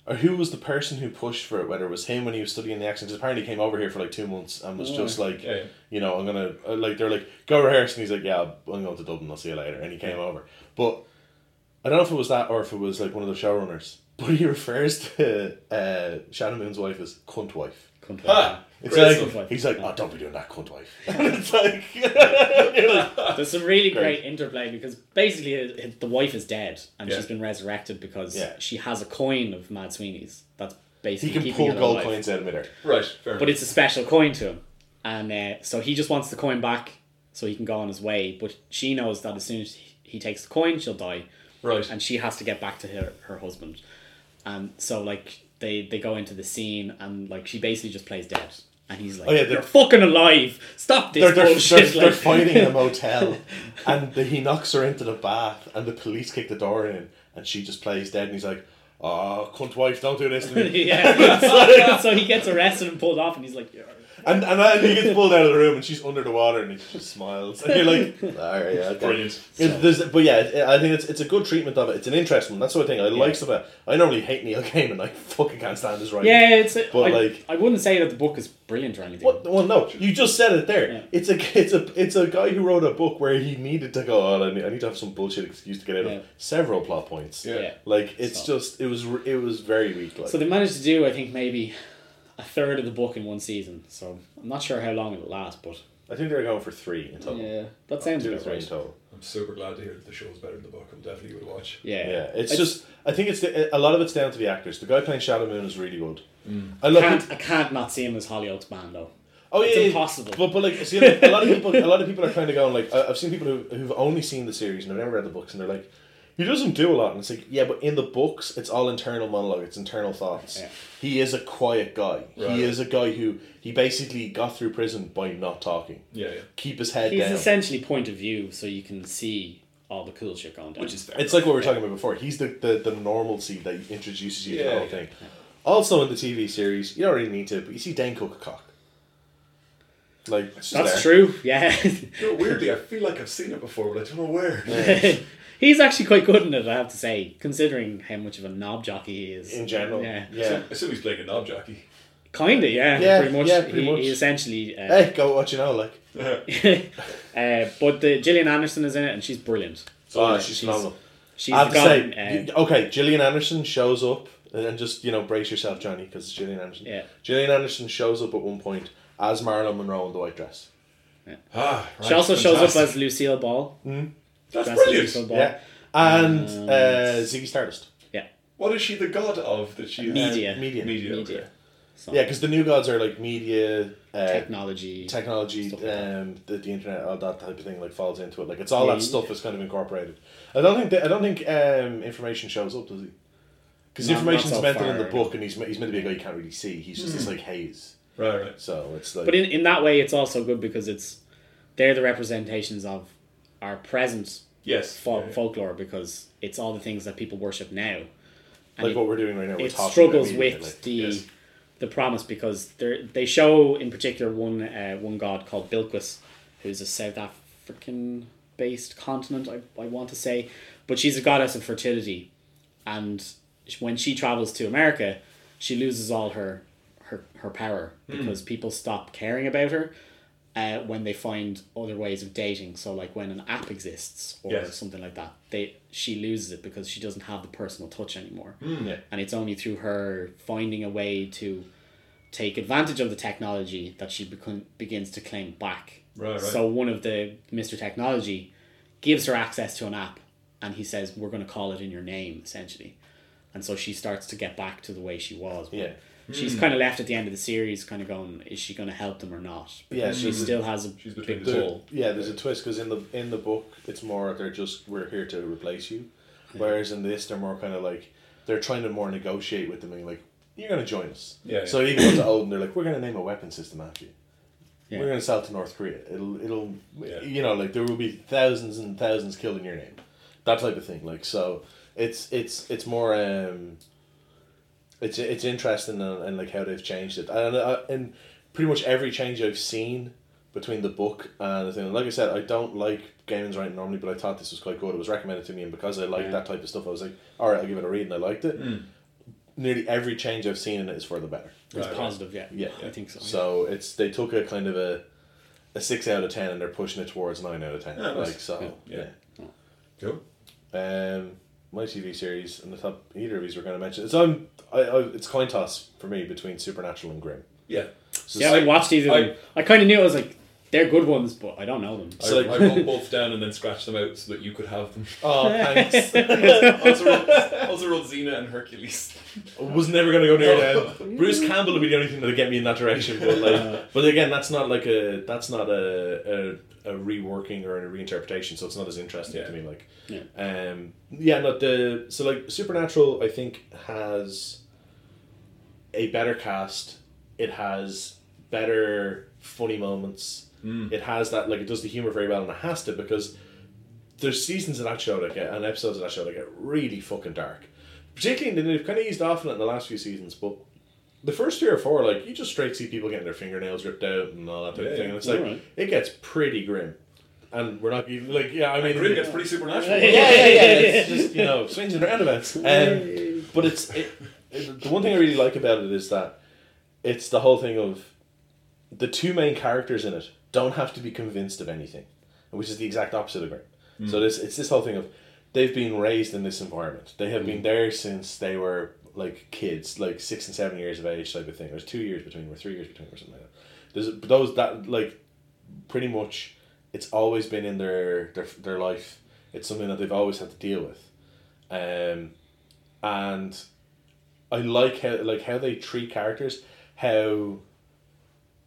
or who was the person who pushed for it. Whether it was him when he was studying the accent, 'cause apparently he came over here for like two months and was just like, Yeah, yeah. you know, I'm gonna uh, like they're like go rehearse, and he's like, yeah, I'm going to Dublin. I'll see you later, and he came over. But I don't know if it was that or if it was like one of the showrunners. But he refers to uh, Shadow Moon's wife as cunt wife. Cunt Ha! It's Great like stuff. he's like, oh, don't be doing that, cunt wife. And it's like, like, There's some really Great. great interplay because basically uh, uh, the wife is dead and Yeah. she's been resurrected because Yeah. she has a coin of Mad Sweeney's. That's basically he can pull gold alive. coins out of midair. Right, fair But enough. it's a special coin to him, and uh, so he just wants the coin back so he can go on his way. But she knows that as soon as he- he takes the coin, she'll die, Right. and she has to get back to her her husband. And so like they they go into the scene, and like she basically just plays dead. And he's like, Oh, yeah, they're- "You're fucking alive! Stop this They're, they're, bullshit!" they're, they're fighting in a motel, and the, he knocks her into the bath, and the police kick the door in, and she just plays dead, and he's like, "Oh, cunt wife, don't do this to me." yeah. so, so he gets arrested and pulled off, and he's like. And and then he gets pulled out of the room, and she's under the water, and he just smiles, and you're like, "All right, yeah, okay." Brilliant. It, but yeah, it, I think it's it's a good treatment of it. It's an interesting one. That's the sort of thing I like stuff about. I normally hate Neil Gaiman. I fucking can't stand his writing. Yeah, it's. A, But, I, like- I wouldn't say that the book is brilliant or anything. What? Well, no, you just said it there. Yeah. It's a it's a it's a guy who wrote a book where he needed to go. Oh, I need, I need to have some bullshit excuse to get out Yeah. of several plot points. Yeah. Yeah. Like it's So- just it was it was very weak. Like So they managed to do, I think, maybe a third of the book in one season. So I'm not sure how long it'll last, but I think they're going for three in total. yeah, that sounds Two or about in right. total. I'm super glad to hear that the show's better than the book. I'm definitely give it a watch. Yeah, Yeah, it's, just I think it's the, a lot of it's down to the actors. The guy playing Shadow Moon is really good. I I love can't, I can't not see him as Hollyoaks man though. Oh yeah, It's yeah, impossible. But but like see, like, a lot of people, a lot of people are kind of going like I- I've seen people who who've only seen the series and have never read the books, and they're like, he doesn't do a lot, and it's like yeah, but in the books, it's all internal monologue, it's internal thoughts. Yeah. He is a quiet guy. Right. He is a guy who he basically got through prison by not talking. Yeah, yeah. Keep his head He's down. essentially point of view, so you can see all the cool shit going down. Which is fair. It's like what we were talking about before. He's the, the, the normalcy that introduces you to the Yeah, whole yeah. thing. Also in the TV series, you don't really need to, but you see Dane Cook a cock. Like That's there. true. Yeah. You weirdly, I feel like I've seen it before, but I don't know where. He's actually quite good in it, I have to say, considering how much of a knob jockey he is. In general, Yeah. yeah. I assume he's playing a knob jockey. Kinda, yeah. Yeah, pretty much. yeah, pretty he, much. he essentially. Uh, Hey, go what you know, like. uh, but the Gillian Anderson is in it, and she's brilliant. Oh, Yeah, she's phenomenal. She's I have the to say, uh, okay, Gillian Anderson shows up, and just you know brace yourself, Johnny, because it's Gillian Anderson. Yeah. Gillian Anderson shows up at one point as Marilyn Monroe in the white dress. Ah, right. she also shows up as Lucille Ball. That's dressed brilliant. Lucille Yeah, and uh, Ziggy Stardust. What is she the god of that she? Media. Media. Media. Media. okay. So, Yeah, because the new gods are like media, uh, technology. technology, Stuff like that. um, the, the internet, all that type of thing, like falls into it. Like it's all Yeah, that you- stuff is kind of incorporated. I don't think that, I don't think um, information shows up, does he? Because Not- information's not so mental in the far, book, and he's he's meant to be a guy you can't really see. He's just this like haze. Right, right. So it's like But in, in that way, it's also good because it's they're the representations of our present Yes. yeah, yeah. folklore because it's all the things that people worship now. And like it, what we're doing right now. We're it talking struggles about with the yes. the promise because they they show in particular one uh, one god called Bilquis, who's a South African based continent. I, I want to say, but she's a goddess of fertility, and when she travels to America, she loses all her her her power Hmm. because people stop caring about her. Uh, when they find other ways of dating, so like when an app exists or Yes. something like that, they she loses it because she doesn't have the personal touch anymore yeah. and it's only through her finding a way to take advantage of the technology that she become, begins to claim back. Right, right. So one of the Mr. Technology gives her access to an app, and he says, "We're going to call it in your name," essentially, and so she starts to get back to the way she was. But Yeah. She's kind of left at the end of the series, kind of going, "Is she going to help them or not?" Yeah, she she's- still has a she's between big the two. pull. Yeah, there's a twist because in the in the book it's more they're just we're here to replace you, whereas in this they're more kind of like they're trying to more negotiate with them and like you're gonna join us. Yeah, yeah. So even go to Odin, they're like we're gonna name a weapon system after you. Yeah. We're gonna sell it to North Korea. It'll it'll Yeah. you know like there will be thousands and thousands killed in your name. that type of thing. Like so, it's it's it's more um. It's it's interesting and, and like how they've changed it and uh, and pretty much every change I've seen between the book and the thing. Like I said, I don't like Gaiman's writing normally, but I thought this was quite good. It was recommended to me, and because I like Yeah. that type of stuff, I was like, all right, I'll give it a read, and I liked it. Mm. Nearly every change I've seen in it is for the better. It's was Right, right. positive, yeah. Yeah. I think so. So it's they took a kind of a a six out of ten, and they're pushing it towards nine out of ten. Yeah, like so, Yeah. yeah. Cool. Um, my TV series, and I thought either of these were going to mention. It's on. I, I, it's coin toss for me between Supernatural and Grimm. Yeah. So yeah, I watched these. I- I, I kind of knew I was like, they're good ones, but I don't know them. So, I, like- I wrote both down and then scratched them out so that you could have them. Oh, thanks. also, wrote, also wrote Xena and Hercules. I was never gonna go near them. Bruce Campbell would be the only thing that'd get me in that direction. But like, but again, that's not like a that's not a a, a reworking or a reinterpretation, so it's not as interesting Yeah. to me. Like, Yeah. um, yeah, not the so like Supernatural. I think has a better cast. It has better funny moments. Mm. It has that like it does the humor very well, and it has to because there's seasons of that show that get and episodes of that show that get really fucking dark. Particularly, and they've kind of eased off on it in the last few seasons, but the first three or four, like you just straight see people getting their fingernails ripped out and all that type Yeah, of thing, and it's like Alright. it gets pretty grim. And we're not even like yeah, I mean, Grimm gets pretty supernatural. yeah, yeah, yeah. It's just you know swings and roundabouts. Um, but it's it, it, the one thing I really like about it is that it's the whole thing of the two main characters in it don't have to be convinced of anything, which is the exact opposite of Grimm. So this it's this whole thing of they've been raised in this environment. They have been there since they were like kids, like six and seven years of age type of thing. There's two years between, or three years between, or something like that. There's but those that like pretty much it's always been in their their their life. It's something that they've always had to deal with, um, and I like how like how they treat characters. How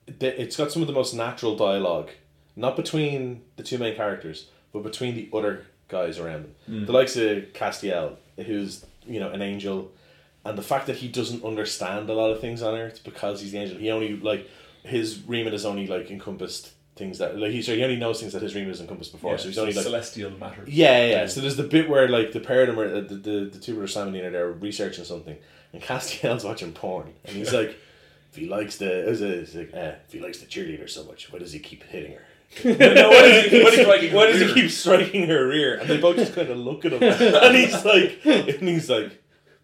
the, it's got some of the most natural dialogue, not between the two main characters, but between the other guys around them. Mm. The likes of Castiel, who's you know an angel, and the fact that he doesn't understand a lot of things on Earth because he's the angel. He only like his remit is only like encompassed things that like he so he only knows things that his remit has encompassed before. Yeah, so he's only like celestial matter. yeah, yeah, yeah. So there's the bit where like the pair of them are uh, the the, the two brothers Sam and Dean are there researching something, and Castiel's watching porn, and he's like, if he likes the, is it, like, eh, if he likes the cheerleader so much, why does he keep hitting her? no, why does he, why does he, why does he keep striking her rear? And they both just kind of look at him, and he's like, and he's like,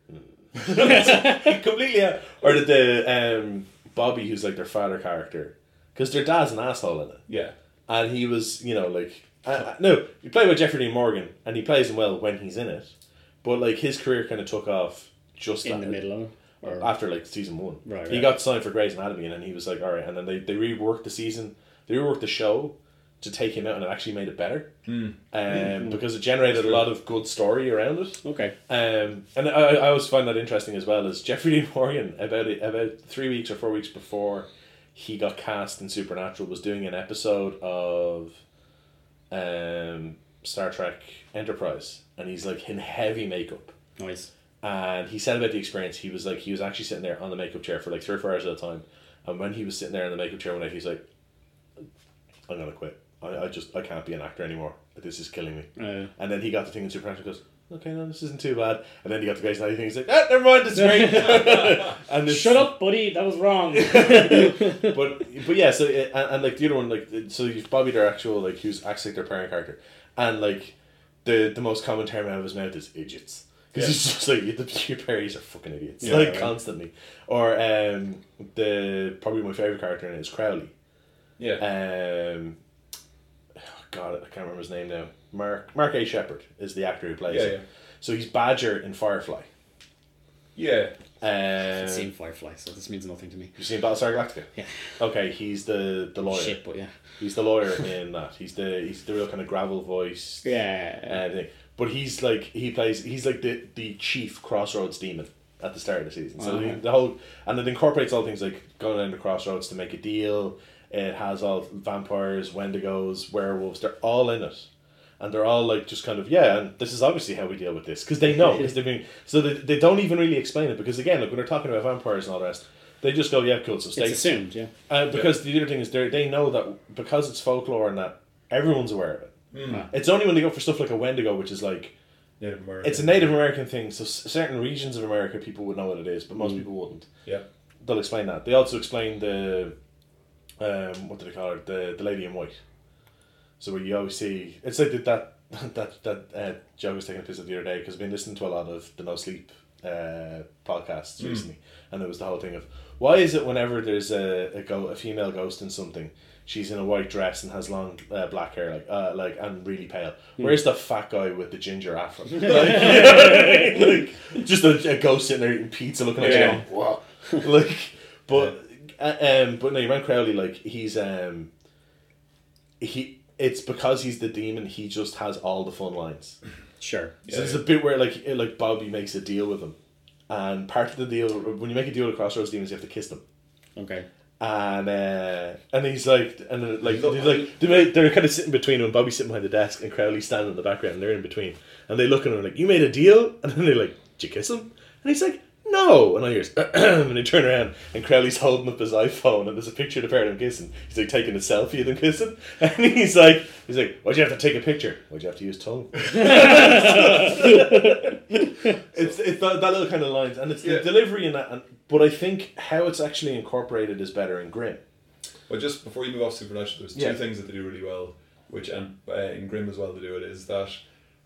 hmm. completely. Out. Or did the um Bobby, who's like their father character, because their dad's an asshole in it Yeah. and he was you know like no he played with Jeffrey Dean Morgan and he plays him well when he's in it but like his career kind of took off just in the middle of it. Or, after like season one Right, he right. got signed for Grey's Anatomy and then he was like alright and then they, they reworked the season they reworked the show to take him out and it actually made it better um, because it generated a lot of good story around it okay. um, and I, I always find that interesting as well. Is Jeffrey Dean Morgan about about three weeks or four weeks before he got cast in Supernatural was doing an episode of um, Star Trek Enterprise, and he's like in heavy makeup. Nice. And he said about the experience, he was like he was actually sitting there on the makeup chair for like three or four hours at a time. And when he was sitting there in the makeup chair one night, he's like, "I'm gonna quit. I, I just I can't be an actor anymore. This is killing me." Uh, And then he got the thing in Supernatural and goes, okay, no, this isn't too bad. And then he got the Grey's Anatomy thing, he's like, ah, never mind, it's great. and it's, Shut up, buddy. That was wrong. But but yeah, so it, and, and like the other one, like so you've Bobby, their actual like who's acts like their parent character, and like the the most common term out of his mouth is idiots. Because Yeah. he's just like the your parents are fucking idiots, Yeah, like right. constantly. Or um, the probably my favorite character in it is Crowley. Yeah. Um, oh God, I can't remember his name now. Mark Mark A. Sheppard is the actor who plays Yeah, it. yeah. So he's Badger in Firefly. Yeah. Um, I've seen Firefly, so this means nothing to me. you seen Battlestar Galactica? Yeah. Okay, he's the the lawyer. Shit, but yeah. He's the lawyer in that. He's the he's the real kind of gravel voice. Yeah. Uh, thing. But he's like he plays he's like the the chief crossroads demon at the start of the season. So the, the whole and it incorporates all things like going down the crossroads to make a deal. It has all vampires, wendigos, werewolves. They're all in it, and they're all like just kind of yeah. And this is obviously how we deal with this because they know because they've been so they, they don't even really explain it because again like when they're talking about vampires and all the rest, they just go yeah cool so it's stay assumed, yeah. uh, because the other thing is they they know that because it's folklore and that everyone's aware of it. Ah. It's only when they go for stuff like a Wendigo, which is like Native American. It's a Native American thing, so s- certain regions of America people would know what it is, but most people wouldn't. Yeah. They'll explain that. They also explain the, um, what do they call it? The the lady in white. So where you always see, it's like that that that that uh, Joe was taking a piss of the other day because I've been listening to a lot of the No Sleep uh, podcasts recently, and it was the whole thing of why is it whenever there's a a, go, a female ghost in something. She's in a white dress and has long uh, black hair, like uh, like and really pale. Where's the fat guy with the ginger afro? Like, like, just a, a ghost sitting there eating pizza, looking at Yeah. you. Going, Wow. like, but uh, um, but no, your man Crowley, like he's um, he. It's because he's the demon. He just has all the fun lines. Sure. So there's a bit where like eh, like Bobby makes a deal with him, and part of the deal when you make a deal with Crossroads demons, you have to kiss them. Okay. And uh, and he's like and like Look, they're like they're, they're kind of sitting between him. Bobby's sitting behind the desk, and Crowley's standing in the background. and They're in between, and they look at him like, "You made a deal," and then they're like, "Did you kiss him?" And he's like, "No." And I hear, and they turn around, and Crowley's holding up his iPhone, and there's a picture of the pair of them kissing. He's like taking a selfie of them kissing, and he's like, he's like, "Why'd you have to take a picture? Why'd you have to use tongue?" it's it's that, that little kind of lines, and it's Yeah. the delivery in that. And, but I think how it's actually incorporated is better in Grimm. But just before you move off Supernatural, there's Yeah. two things that they do really well, which and uh, in Grimm as well they do it is that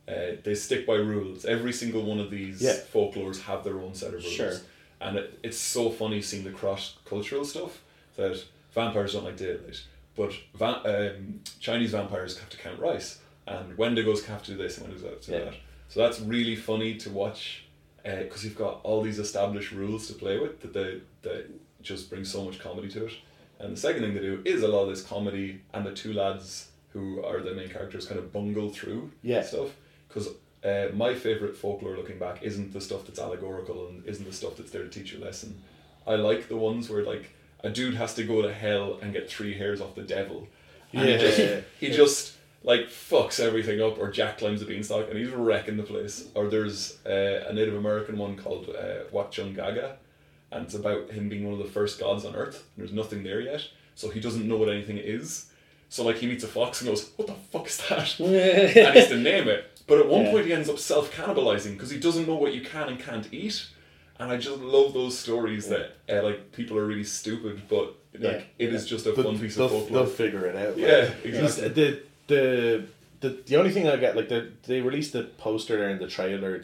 uh, they stick by rules. Every single one of these Yeah. folklores have their own set of rules, Sure. and it, it's so funny seeing the cross cultural stuff that vampires don't like daylight, but va- um, Chinese vampires have to count rice, and Wendigos have to do this and Wendigos have to do Yeah. that. So that's really funny to watch because you've got all these established rules to play with that they that just bring so much comedy to it. And the second thing they do is a lot of this comedy, and the two lads who are the main characters kind of bungle through Yeah. stuff. Because uh, my favorite folklore, looking back, isn't the stuff that's allegorical and isn't the stuff that's there to teach you a lesson. I like the ones where like a dude has to go to hell and get three hairs off the devil, and Yeah. he just he just like fucks everything up, or Jack climbs the beanstalk and he's wrecking the place. Or there's uh, a Native American one called uh, Wakchungaga, and it's about him being one of the first gods on Earth. And there's nothing there yet, so he doesn't know what anything is. So like he meets a fox and goes, "What the fuck is that?" and he has to name it. But at one Yeah. point he ends up self cannibalizing because he doesn't know what you can and can't eat. And I just love those stories that uh, like people are really stupid, but like Yeah. it is just a They'll, fun piece they'll, of they'll figure it out. Yeah, exactly. The, the the the only thing I get like they they released the poster there in the trailer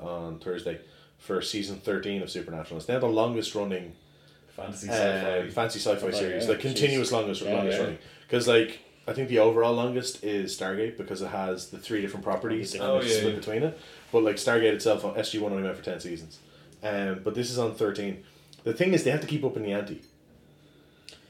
uh, on Thursday for season thirteen of Supernatural. It's now the longest running Fantasy uh, sci-fi. fancy sci-fi Oh, series, yeah, like continuous jeez. longest Yeah, longest yeah. running. Because like I think the overall longest is Stargate because it has the three different properties and Oh, it's yeah, split yeah. between it. But like Stargate itself, SG One only went for ten seasons, um, but this is on thirteen. The thing is, they have to keep up in the ante.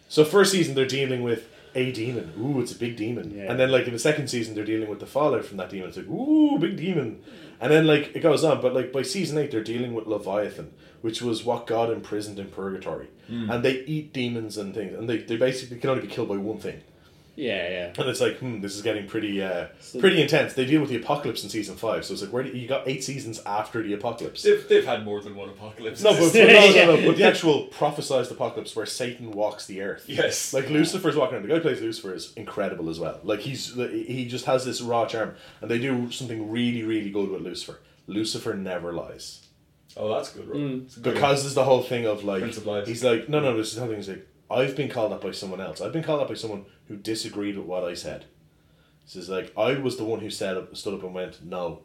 So first season they're dealing with a demon. Ooh, it's a big demon. Yeah. And then like in the second season they're dealing with the fallout from that demon. It's like ooh, big demon. And then like it goes on, but like by season eight they're dealing with Leviathan, which was what God imprisoned in purgatory. And they eat demons and things, and they, they basically can only be killed by one thing. Yeah, yeah. And it's like, hmm, this is getting pretty uh, pretty intense. They deal with the apocalypse in season five, so it's like where do, you got eight seasons after the apocalypse. They've, they've had more than one apocalypse. No, but, but no, no, no, but the actual prophesized apocalypse where Satan walks the earth. yes, Like Lucifer's walking around. The guy who plays Lucifer is incredible as well. Like he's he just has this raw charm, and they do something really really good with Lucifer. Lucifer never lies oh, that's good. Right? Mm. It's good because there's the whole thing of like Prince of Lies. he's like no no this is the whole thing. He's like I've been called up by someone else. I've been called up by someone who disagreed with what I said. This is like I was the one who said up, stood up and went no,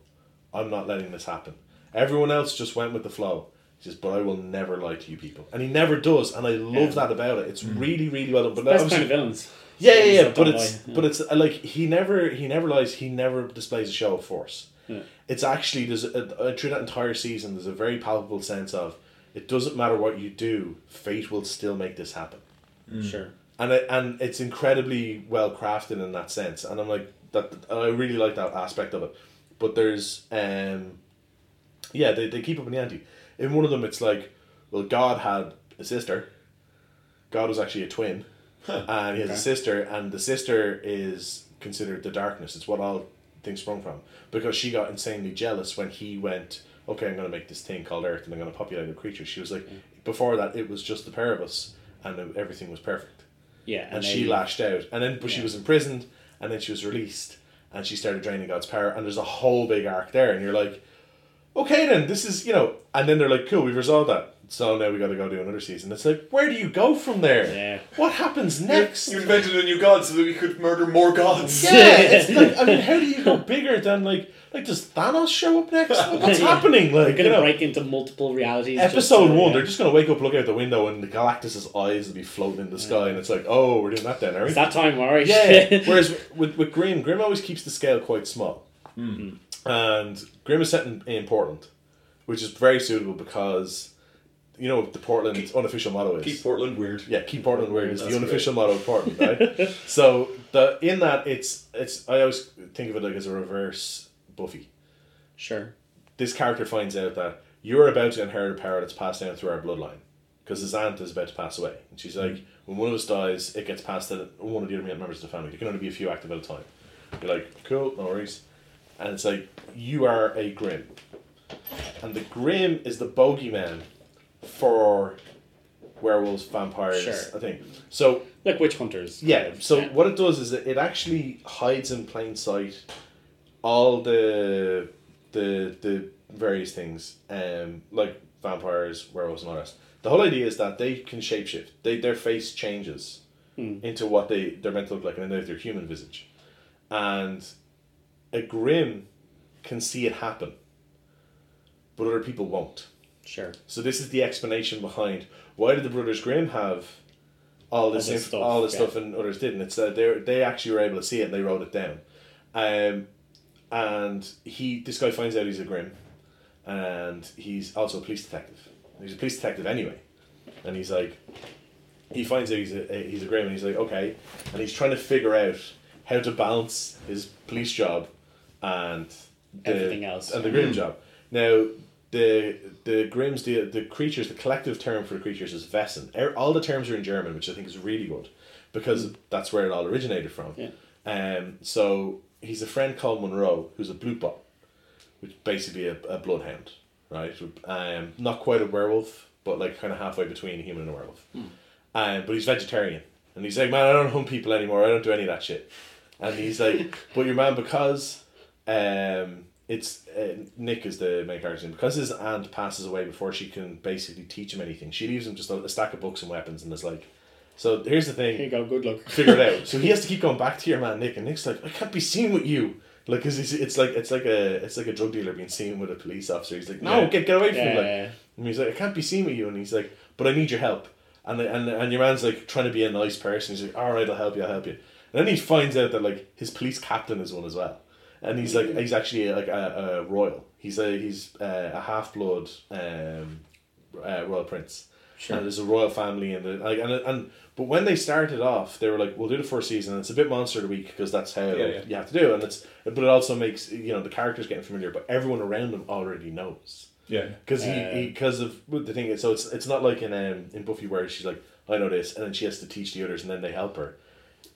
I'm not letting this happen. Everyone else just went with the flow. He says, but I will never lie to you people, and he never does, and I love Yeah. that about it. It's Mm. really, really well done. But Best kind of villains. yeah, yeah, yeah. But it's but it's uh, like he never he never lies. He never displays a show of force. Yeah. It's actually there's a, through that entire season. There's a very palpable sense of it doesn't matter what you do. Fate will still make this happen, Sure. and it, and it's incredibly well crafted in that sense. And I'm like that. I really like that aspect of it. But there's um, yeah, they they keep up in the ante. In one of them, it's like, well, God had a sister. God was actually a twin and he has a sister, and the sister is considered the darkness. It's what all things sprung from because she got insanely jealous when he went. Okay, I'm going to make this thing called Earth, and I'm going to populate with creatures. She was like, before that, it was just the pair of us, and everything was perfect. Yeah. And, they- she lashed out, and then but she was imprisoned, and then she was released, and she started draining God's power, and there's a whole big arc there, and you're like, okay, then this is you know, and then they're like, cool, we've resolved that. So now we got to go do another season. It's like, where do you go from there? Yeah. What happens next? You invented a new god so that we could murder more gods. Yeah, it's like I mean, how do you go bigger than like like does Thanos show up next? What's Yeah. happening? Like They're you gonna know, break into multiple realities. episode so- one, yeah. they're just gonna wake up, look out the window, and the Galactus's eyes will be floating in the sky, and it's like, oh, we're doing that then, are we? It's that time, alright. Yeah. Whereas with with Grimm, Grimm always keeps the scale quite small, Hmm. and Grimm is set in, in Portland, which is very suitable because you know what the Portland unofficial motto is. Keep Portland weird. Yeah, keep Portland weird is the That's unofficial motto of Portland, right? so the in that it's it's I always think of it like as a reverse Buffy. sure. This character finds out that you're about to inherit a power that's passed down through our bloodline because his aunt is about to pass away, and she's like, when one of us dies, it gets passed to one of the other members of the family. There can only be a few active at a time. You're like, cool, no worries, and it's like you are a Grimm. and the Grimm is the bogeyman for werewolves, vampires, Sure. I think. So Like witch hunters. yeah. So yeah. what it does is it, it actually hides in plain sight all the the the various things, um, like vampires, werewolves, and all that. The whole idea is that they can shapeshift. They their face changes Hmm. into what they they're meant to look like, and then they have their human visage, and a Grimm can see it happen, but other people won't. Sure. So this is the explanation behind why did the Brothers Grimm have all this, All this inf- stuff, all this yeah. stuff and others didn't. It's that they they actually were able to see it and they wrote it down. Um, and he this guy finds out he's a Grimm, and he's also a police detective. He's a police detective anyway, and he's like, he finds out he's a a- he's a Grimm and he's like okay, and he's trying to figure out how to balance his police job and the, Everything else. and the Grimm job. Now the the Grimms the the creatures the collective term for the creatures is Wesen. Er- All the terms are in German, which I think is really good because that's where it all originated from. Yeah. Um. So he's a friend called Monroe, who's a Blutbad, which is basically a, a bloodhound, right? Um. Not quite a werewolf, but like kind of halfway between a human and a werewolf. Um. But he's vegetarian, and he's like, man, I don't hunt people anymore. I don't do any of that shit. And he's like, but your man because, um. It's uh, Nick is the main character because his aunt passes away before she can basically teach him anything. She leaves him just a, a stack of books and weapons, and is like, so here's the thing Here you go. Good luck. figure it out. So he has to keep going back to your man Nick, and Nick's like, I can't be seen with you. Like, cause it's, it's like it's like a it's like a drug dealer being seen with a police officer. He's like, no, Yeah. get get away from Yeah, me. Like, and he's like, I can't be seen with you. And he's like, but I need your help. And and and your man's like trying to be a nice person. He's like, all right, I'll help you. I'll help you. And then he finds out that like his police captain is one as well. And he's like he's actually like a, a royal. He's a he's a, a half blood um, uh, royal prince. Sure. And there's a royal family and the, like and and but when they started off, they were like, "We'll do the first season." And it's a bit monster of the week because that's how Yeah, yeah. you have to do. And it's but it also makes you know the characters getting familiar, but everyone around them already knows Yeah. because he Uh, because of the thing is. So it's it's not like in um in Buffy where she's like, "I know this," and then she has to teach the others, and then they help her.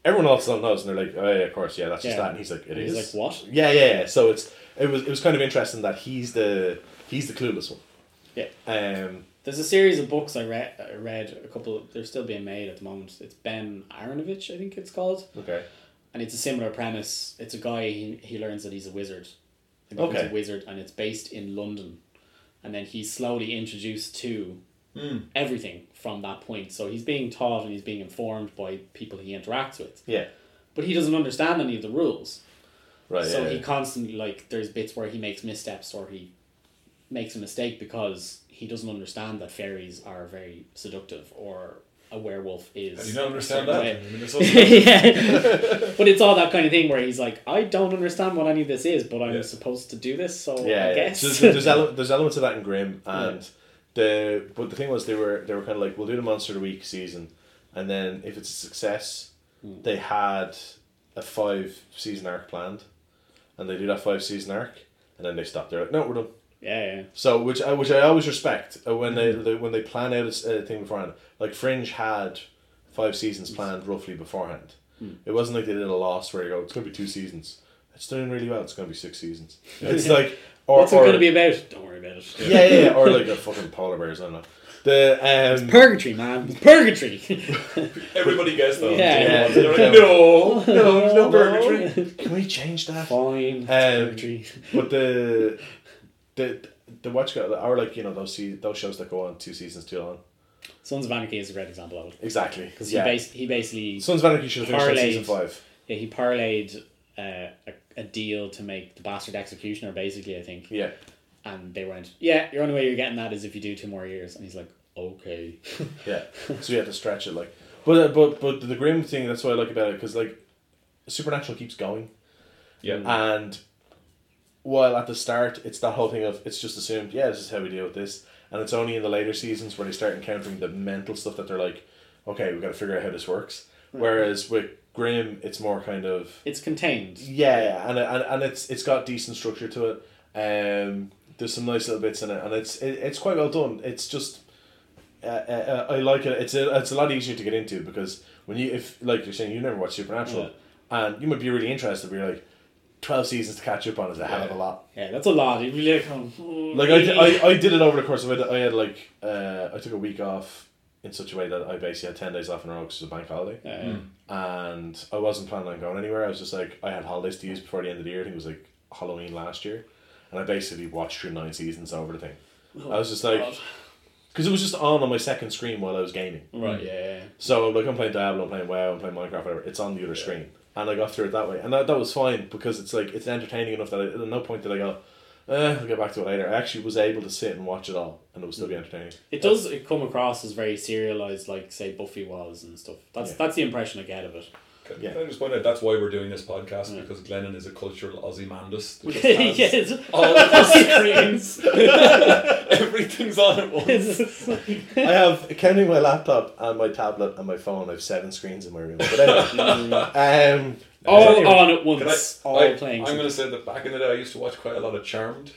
Everyone else knows, and they're like, "Oh yeah, of course, yeah, that's just that." And he's like, "It And is." he's like, what? Yeah, yeah, yeah. So it's it was it was kind of interesting that he's the he's the clueless one. Yeah. Um. There's a series of books I read. I read a couple. They're still being made at the moment. It's Ben Aaronovitch, I think it's called, Okay. and it's a similar premise. It's a guy. He, he learns that he's a wizard. He becomes Okay. a wizard, and it's based in London, and then he's slowly introduced to Hmm. everything from that point. So he's being taught and he's being informed by people he interacts with, Yeah. but he doesn't understand any of the rules. Right. so yeah, he yeah. constantly like there's bits where he makes missteps or he makes a mistake because he doesn't understand that fairies are very seductive or a werewolf is. How don't understand that? I mean, it's yeah, but it's all that kind of thing where he's like, I don't understand what any of this is, but I'm Yeah. supposed to do this, so yeah, I yeah. guess. So there's, there's, ele- there's elements of that in Grimm, and the but the thing was they were they were kind of like we'll do the monster of the week season, and then if it's a success, Hmm. they had a five season arc planned, and they do that five season arc, and then they stop. They're like, no, we're done. Yeah, yeah. So which I which I always respect uh, when they, Mm. they when they plan out a thing beforehand. Like Fringe had five seasons planned roughly beforehand. Mm. It wasn't like they did a loss where you go, it's gonna be two seasons. It's doing really well. It's gonna be six seasons. It's like or What's it or- going to be about? Don't worry about it. yeah, yeah, yeah, or like a fucking polar bears. I don't know. The um, Purgatory, man. It's purgatory. Everybody gets that. Yeah. They're like, no, no, there's no purgatory. can we change that? Fine. Um, purgatory. But the the the watch go or like you know those se- those shows that go on two seasons too long. Sons of Anarchy is a great example of it. Exactly. Because yeah. he, bas- he basically Sons of Anarchy should have finished on season five. yeah, he parlayed uh, a, a deal to make the Bastard Executioner, basically, I think. Yeah. And they went, yeah, your only way you're getting that is if you do two more years. And he's like, okay. Yeah. so you had to stretch it like, but uh, but but the Grimm thing that's what I like about it because like, Supernatural keeps going Yeah. and while at the start it's that whole thing of it's just assumed yeah this is how we deal with this. And it's only in the later seasons where they start encountering the mental stuff that they're like okay we've got to figure out how this works. Whereas with Grimm it's more kind of It's contained. yeah and, and, and it's it's got decent structure to it. Um there's some nice little bits in it and it's it, it's quite well done. It's just uh, uh, I like it. It's a, it's a lot easier to get into because when you if like you're saying you never watched Supernatural and you might be really interested but you're like 12 seasons to catch up on is a hell of a lot Yeah, that's a lot. You really like, oh, like I, did- I, I did it over the course of it I had like uh, I took a week off in such a way that I basically had 10 days off in a row because it was a bank holiday Yeah. and I wasn't planning on going anywhere. I was just like, I had holidays to use before the end of the year. I think it was like Halloween last year, and I basically watched through nine seasons over the thing. I was just like, because it was just on on my second screen while I was gaming. Right, yeah, yeah. So like I'm playing Diablo, I'm playing WoW, I'm playing Minecraft, whatever. It's on the other screen, and I got through it that way, and that, that was fine because it's like it's entertaining enough that I, at no point did I go, eh, I'll get back to it later. I actually was able to sit and watch it all, and it was still be entertaining. It does it come across as very serialized, like say Buffy was and stuff. That's Yeah. that's the impression I get of it. Can, Yeah. can I just point out that's why we're doing this podcast Yeah. because Glennon is a cultural Ozymandias. that just has yes. all of the Screens. Everything's on at once. I have counting my laptop and my tablet and my phone. I have seven screens in my room. But anyway, um, all anyway, on at once. I, all I, playing. I'm going to say that back in the day I used to watch quite a lot of Charmed.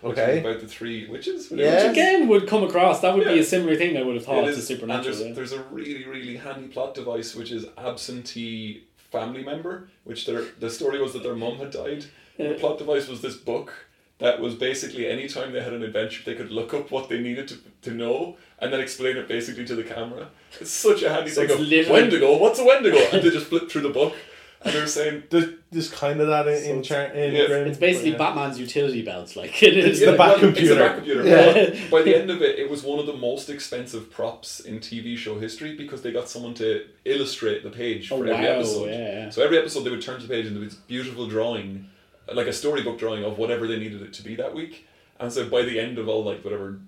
Which is Okay. About the three witches. Yeah. Which again would come across. That would be Yeah. a similar thing. I would have thought It to is, and supernatural. there's, yeah. there's a really, really handy plot device which is absentee family member, which their the story was that their mum had died. The plot device was this book that was basically anytime they had an adventure they could look up what they needed to, to know and then explain it basically to the camera. It's such a handy So thing it's of literally- Wendigo, what's a Wendigo? And they just flip through the book and they're saying There's, there's kind of that in, in, char- in Yeah. Grimm, It's basically yeah. Batman's utility belt. Like it is. the back well, It's computer. the back computer. Yeah. By the end of it, it was one of the most expensive props in TV show history because they got someone to illustrate the page Oh, for every episode. yeah, yeah. So every episode, they would turn to the page and there was this beautiful drawing, like a storybook drawing of whatever they needed it to be that week. And so by the end of all like whatever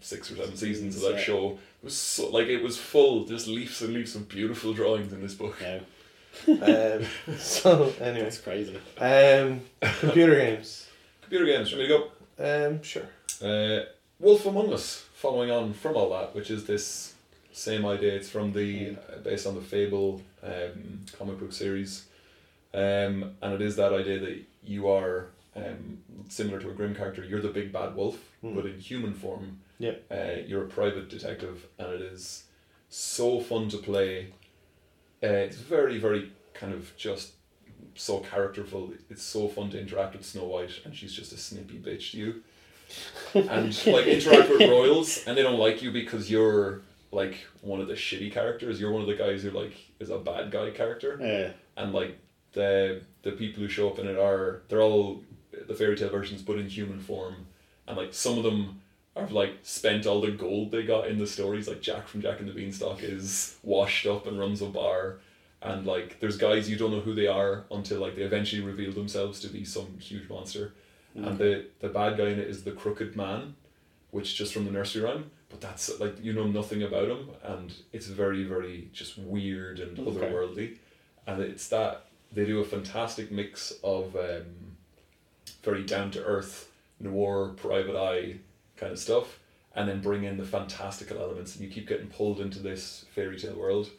six or seven seasons of that Yeah. show, it was so like it was full, just leaves and leaves of beautiful drawings in this book. Um, so anyway, that's crazy. um, computer games. Computer games. Ready to go? Um, sure. Uh, Wolf Among Us, following on from all that, which is this same idea. It's from the uh, based on the Fable um, comic book series, um, and it is that idea that you are um, similar to a Grimm character. You're the big bad wolf, but in human form. Yeah. Uh, you're a private detective, and it is so fun to play. Uh, it's very, very kind of just so characterful. It's so fun to interact with Snow White, and she's just a snippy bitch to you. and like interact with royals, and they don't like you because you're like one of the shitty characters. You're one of the guys who like is a bad guy character, Yeah. and like the the people who show up in it are they're all the fairy tale versions, but in human form, and like some of them have like spent all the gold they got in the stories. Like Jack from Jack and the Beanstalk is washed up and runs a bar. And like, there's guys you don't know who they are until like they eventually reveal themselves to be some huge monster. And the the bad guy in it is the crooked man, which just from the nursery rhyme. But that's like you know nothing about him, and it's very very just weird and Okay. otherworldly, and it's that they do a fantastic mix of um, very down to earth noir private eye kind of stuff, and then bring in the fantastical elements, and you keep getting pulled into this fairy tale world,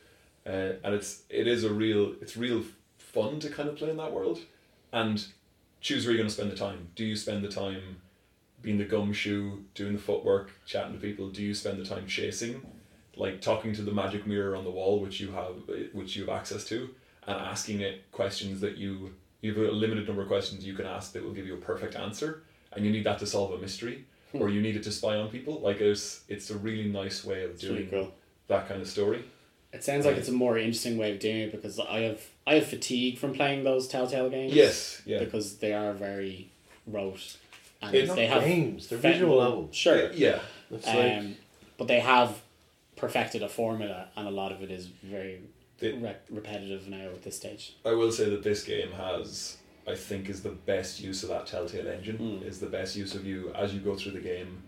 uh, and it's it is a real it's real fun to kind of play in that world, and choose where you're going to spend the time. Do you spend the time being the gumshoe, doing the footwork, chatting to people? Do you spend the time chasing, like talking to the magic mirror on the wall, which you have, which you have access to, and asking it questions that you you have a limited number of questions you can ask that will give you a perfect answer, and you need that to solve a mystery. Or you needed to spy on people. Like it's it's a really nice way of It's really doing cool. that kind of story. It sounds like it's a more interesting way of doing it because I have I have fatigue from playing those Telltale games. Yes, yeah. Because they are very rote. And It's Not they have games, they're fe- visual well, novels. Sure. Yeah. It's like Um, but they have perfected a formula, and a lot of it is very They- re- repetitive now at this stage. I will say that this game has, I think, is the best use of that Telltale engine. Mm. Is the best use of you as you go through the game,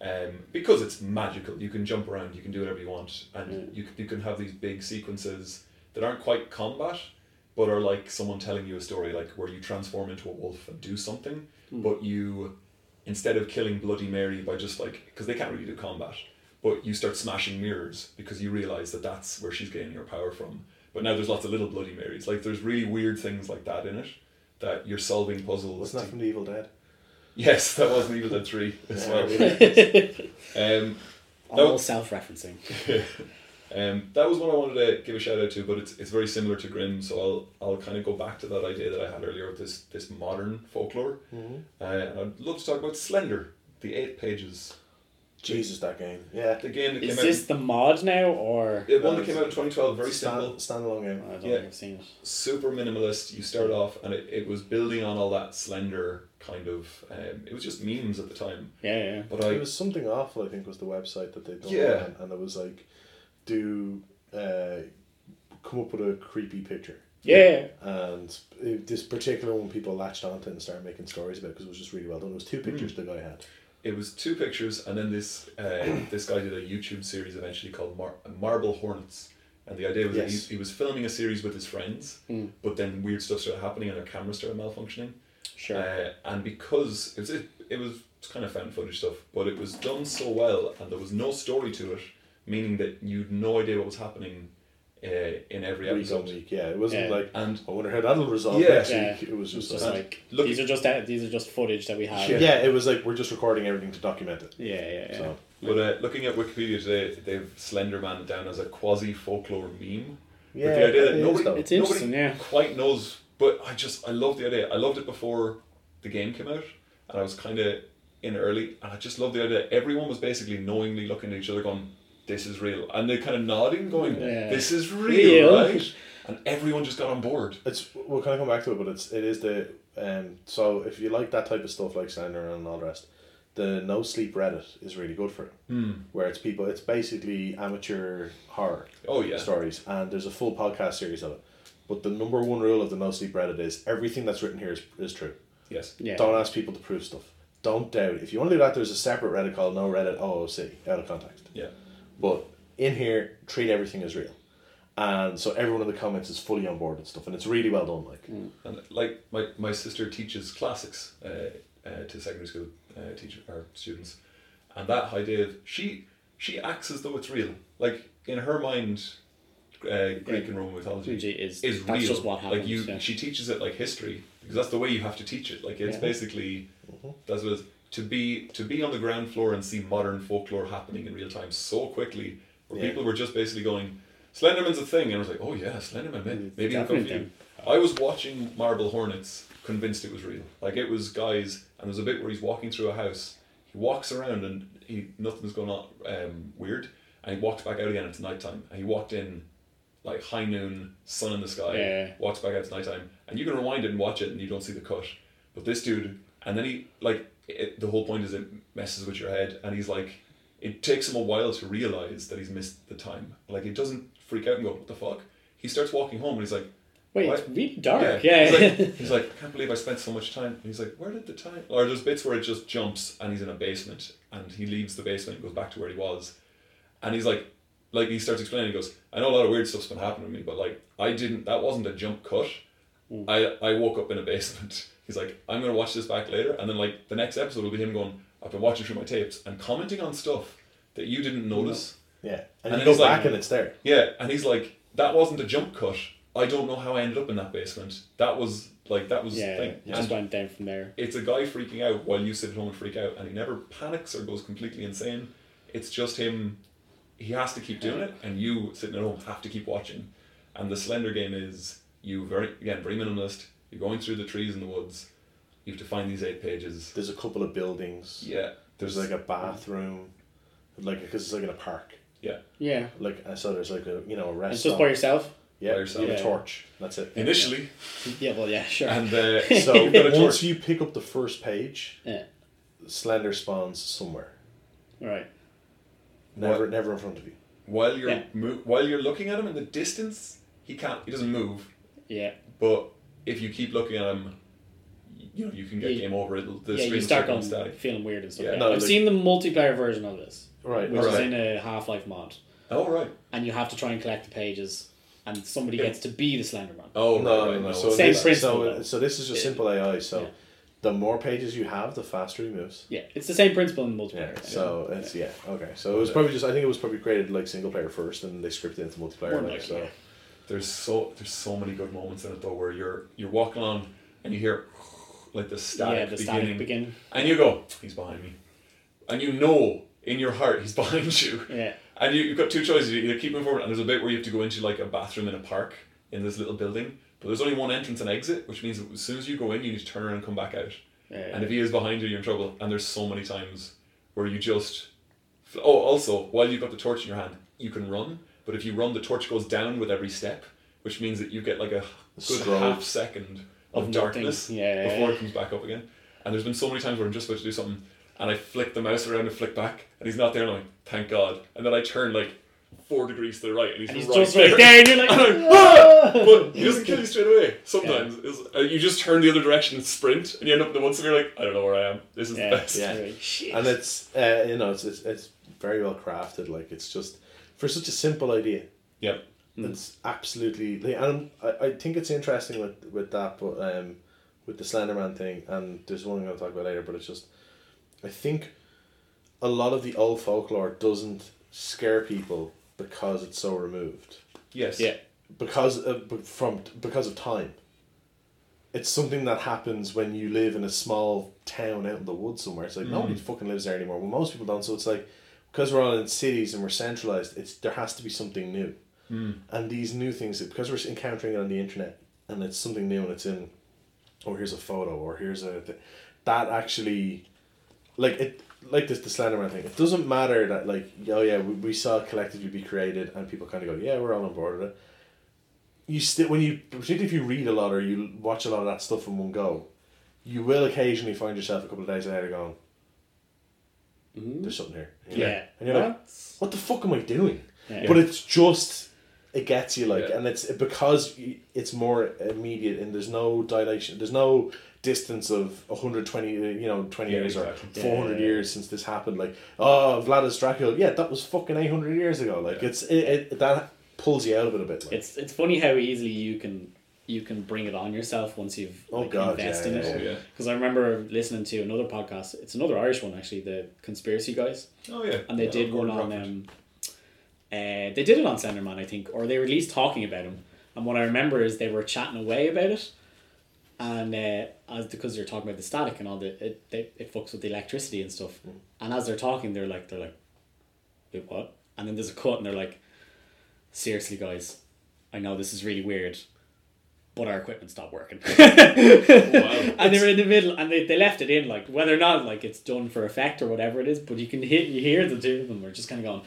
um, because it's magical. You can jump around, you can do whatever you want, and Mm. you you can have these big sequences that aren't quite combat, but are like someone telling you a story, like where you transform into a wolf and do something, Mm. but you instead of killing Bloody Mary by just like because they can't really do combat, but you start smashing mirrors because you realize that that's where she's getting her power from. But now there's lots of little Bloody Marys. Like there's really weird things like that in it that you're solving puzzles. wasn't that to- from the Evil Dead? yes, that was Evil Dead Three as well. Um, All No. self referencing. um, that was one I wanted to give a shout out to, but it's, it's very similar to Grimm, so I'll I'll kind of go back to that idea that I had earlier with this this modern folklore. Mhm. Uh, and I'd love to talk about Slender, the eight pages. Jesus, that game. Yeah. The game that Is came this the mod now, or out, the one that came out in twenty twelve, very Stand, simple, standalone game. I don't Yeah. think I've seen it. super minimalist. You start off, and it, it was building on all that Slender kind of. Um, it was just memes at the time, Yeah, yeah. but I It was something awful. I think was the website that they done. Yeah. And, and it was like, do uh, come up with a creepy picture. Yeah, And it, this particular one, people latched onto it and started making stories about because it was just really well done. It was two pictures the guy had. It was two pictures, and then this uh, this guy did a YouTube series eventually called Mar- Marble Hornets, and the idea was that he, he was filming a series with his friends, Mm. but then weird stuff started happening and their camera started malfunctioning, sure. uh, and because it was it, it was kind of found footage stuff, but it was done so well, and there was no story to it, meaning that you'd no idea what was happening uh, in every Week on episode, week. Yeah. It wasn't Yeah. like, and I wonder how that'll resolve Yeah. next Yeah. week. It was It's just, just like, like look- these are just uh, these are just footage that we have. yeah. Yeah, it was like, we're just recording everything to document it. yeah, yeah. So, But uh, looking at Wikipedia today, they've Slenderman down as a quasi folklore meme. yeah. the idea that it is, nobody- though. It's interesting, Nobody yeah. quite knows, but I just I love the idea. I loved it before the game came out, and I was kind of in early, and I just love the idea. Everyone was basically knowingly looking at each other, going, "This is real," and they kind of nodding, going, Yeah. "This is real, Real. right?" And everyone just got on board. It's we'll kind of come back to it, but it's it is the um. So if you like that type of stuff like Slender and all the rest, the No Sleep Reddit is really good for it. Hmm. Where it's people, it's basically amateur horror Oh yeah, stories, and there's a full podcast series of it. But the number one rule of the No Sleep Reddit is everything that's written here is, is true. yes, Yeah. Don't ask people to prove stuff. Don't doubt. If you want to do that, there's a separate Reddit called No Reddit OOC, out of context. yeah, But in here, treat everything as real. And so everyone in the comments is fully on board and stuff, and it's really well done. Like, and like my my sister teaches classics uh, uh, to secondary school uh, teacher or students, and that idea of she she acts as though it's real. Like in her mind, uh, Greek and Roman mythology Usually is is that's real. just what happens. Like you, yeah. she teaches it like history because that's the way you have to teach it. Like it's Yeah. basically that's what it is. To be to be on the ground floor and see modern folklore happening in real time so quickly, where Yeah. people were just basically going, "Slenderman's a thing," and I was like, "Oh yeah, Slenderman, maybe, maybe it'll definitely come for a you." thing. I was watching Marble Hornets, convinced it was real. Like it was guys, and there's a bit where he's walking through a house. He walks around and he nothing's going on um, weird, and he walks back out again. It's nighttime, and he walked in like high noon, sun in the sky. Yeah. Walks back out. It's nighttime, and you can rewind it and watch it, and you don't see the cut. But this dude, and then he like it, the whole point is it messes with your head, and he's like, it takes him a while to realize that he's missed the time. Like it doesn't freak out and go, what the fuck. He starts walking home, and he's like. Wait, What? it's really dark. Yeah. He's like, he's like, I can't believe I spent so much time. And he's like, where did the time? Or there's bits where it just jumps and he's in a basement and he leaves the basement and goes back to where he was. And he's like, like he starts explaining, he goes, I know a lot of weird stuff's been happening to me, but like, I didn't, that wasn't a jump cut. I, I woke up in a basement. He's like, I'm going to watch this back later. And then like the next episode will be him going, I've been watching through my tapes and commenting on stuff that you didn't notice. yeah, and, And you then he's go like- back and it's there. Yeah, and he's like, that wasn't a jump cut. I don't know how I ended up in that basement. That was like that was yeah, thing. just went down from there. it's a guy freaking out while you sit at home and freak out, and he never panics or goes completely insane. It's just him. He has to keep doing it, and you sitting at home have to keep watching. And the Slender game is you very again very minimalist. You're going through the trees in the woods. You have to find these eight pages. There's a couple of buildings. Yeah, There's like a bathroom, like because it's like in a park. yeah. Yeah. Like uh, so, there's like a you know a It's just by yourself. yeah, by yourself. you have a torch. That's it. Initially, Yeah. Well, yeah. Sure. and uh, So got a once you pick up the first page, yeah. Slender spawns somewhere. Right. Never, What? never in front of you. while you're Yeah. mo- while you're looking at him in the distance, he can't. He doesn't move. Yeah. But if you keep looking at him, you know you can get Yeah. game over. It'll, the yeah. You screen's start going going static. feeling weird and stuff. Yeah. Yeah. No, I've like- seen the multiplayer version of this, Right. which Right. is in a Half Life mod, Oh right. and you have to try and collect the pages, and somebody Yeah. gets to be the Slenderman. Oh no, right, no, no. no, So Same this, principle, So, though. so this is just simple AI. So Yeah. the more pages you have, the faster he moves. Yeah, it's the same principle in Yeah. multiplayer. So it's yeah. Okay. So it was probably just I think it was probably created like single player first, and they scripted it into multiplayer. More Like, likely, so yeah. There's so there's so many good moments in it though where you're you're walking along and you hear like the static yeah, the beginning, static begin. and you go, he's behind me, and you know in your heart he's behind you, Yeah. and you, you've got two choices: you either keep moving forward, and there's a bit where you have to go into like a bathroom in a park in this little building, but there's only one entrance and exit, which means as soon as you go in, you need to turn around and come back out. Yeah. And if he is behind you, you're in trouble. And there's so many times where you just. Oh, also, while you've got the torch in your hand, you can run. But if you run, the torch goes down with every step, which means that you get like a good Strobe. half second of, Of nothing. darkness Yeah, before it comes back up again. And there's been so many times where I'm just about to do something, and I flick the mouse around and flick back, and he's not there, and I'm like, thank God. And then I turn like four degrees to the right, and he's, and he's right just there. right there, and you're like, And I'm, "Ah!" but he doesn't kill you straight away. Sometimes It's- uh, you just turn the other direction and sprint, and you end up in the one and you're like, I don't know where I am. This is yeah, the best. Yeah. Shit. and it's uh, you know it's, it's it's very well crafted. Like it's just for such a simple idea. Yeah. It's absolutely, like, and I, I think it's interesting with with that, but um, with the Slenderman thing, and there's one I'm going to talk about later. But it's just, I think, a lot of the old folklore doesn't scare people because it's so removed, Yes. yeah, because of, from because of time. It's something that happens when you live in a small town out in the woods somewhere. It's like nobody fucking lives there anymore. Well, most people don't. So it's like because we're all in cities and we're centralized. It's there has to be something new hmm. and these new things because we're encountering it on the internet and it's something new and it's in oh here's a photo or here's a th- that actually like it like this the Slenderman thing it doesn't matter that like oh yeah we, we saw it collectively be created and people kind of go yeah we're all on board with it you still when you particularly if you read a lot or you watch a lot of that stuff in one go you will occasionally find yourself a couple of days later going Mm-hmm. there's something here you know? yeah. and you're like That's- what the fuck am I doing Yeah. but it's just it gets you like Yeah. and it's because it's more immediate and there's no dilation there's no distance of 120 uh, you know 20 Yeah, years exactly. or 400 Yeah. years since this happened like oh Vladis Dracula yeah that was fucking 800 years ago like Yeah. it's it, it that pulls you out of it a bit like. it's it's funny how easily you can you can bring it on yourself once you've Oh, like, God, invested yeah, in yeah, it. Oh yeah. Because I remember listening to another podcast. It's another Irish one actually, the Conspiracy Guys, Oh yeah. and they Yeah, did one on Crawford. um, uh, they did it on Slenderman, I think, or they were at least talking about him. And what I remember is they were chatting away about it, and uh, as because they're talking about the static and all the it they, it fucks with the electricity and stuff. And as they're talking, they're like they're like, wait what? And then there's a cut, and they're like, seriously, guys, I know this is really weird. But our equipment stopped working. And they were in the middle, and they, they left it in, like whether or not like it's done for effect or whatever it is. But you can hit, you hear the two of them are just kind of going,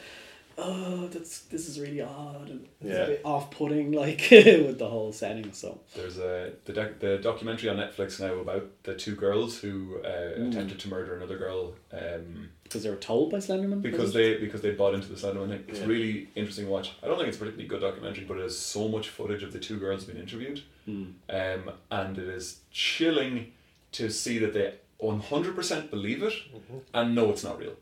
"Oh, that's this is really odd and it's Yeah. a bit off-putting, like with the whole setting." So There's a the, doc, the documentary on Netflix now about the two girls who uh, Mm. attempted to murder another girl um, because they were told by Slenderman. because they because they bought into the Slenderman thing. It's Yeah. really interesting to watch. I don't think it's a particularly good documentary, but it has so much footage of the two girls being interviewed, Mm. um, and it is chilling to see that they one hundred percent believe it, Mm-hmm. and no, it's not real,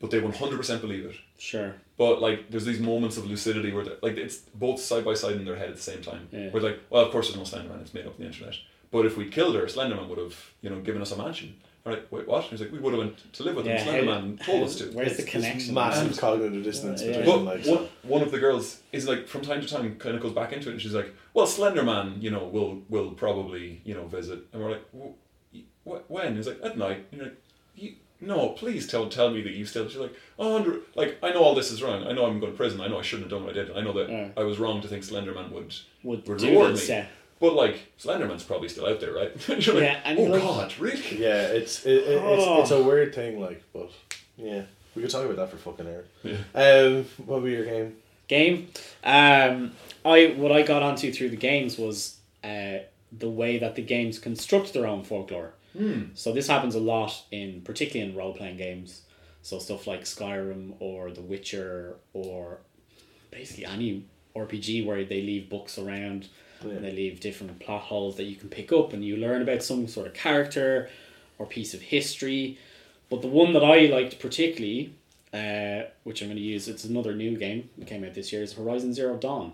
but they one hundred percent believe it. sure. But like, there's these moments of lucidity where, like, it's both side by side in their head at the same time. Yeah. Where like, well, of course there's no Slenderman; it's made up on the internet. But if we killed her, Slenderman would have, you know, given us a mansion. I'm wait, what? He's like, we would have went to live with him. Yeah, how- Slenderman told us to. Where's the connection? there's massive cognitive dissonance Yeah. between But like one, one of the girls is like from time to time kind of goes back into it and she's like, well, Slenderman, you know, will will probably you know visit, and we're like, "Wh- wh- when? He's like at night. And you're like, you, no, please tell tell me that you still. She's like, oh, under, like I know all this is wrong. I know I'm going to prison. I know I shouldn't have done what I did. I know that Yeah. I was wrong to think Slenderman would Would, would reward this, me. yeah. But like Slenderman's probably still out there, right? You're like, Yeah, and oh like- god, really? Yeah, it's it, it, Oh. it's it's a weird thing, like, but yeah, we could talk about that for fucking hours. Yeah. Um, what was your game? game. Um, I what I got onto through the games was uh, the way that the games construct their own folklore. So this happens a lot in particularly in role playing games. So stuff like Skyrim or The Witcher or basically any RPG where they leave books around Yeah. and they leave different plot holes that you can pick up and you learn about some sort of character or piece of history. But the one that I liked particularly, uh, which I'm going to use, it's another new game that came out this year, is Horizon Zero Dawn.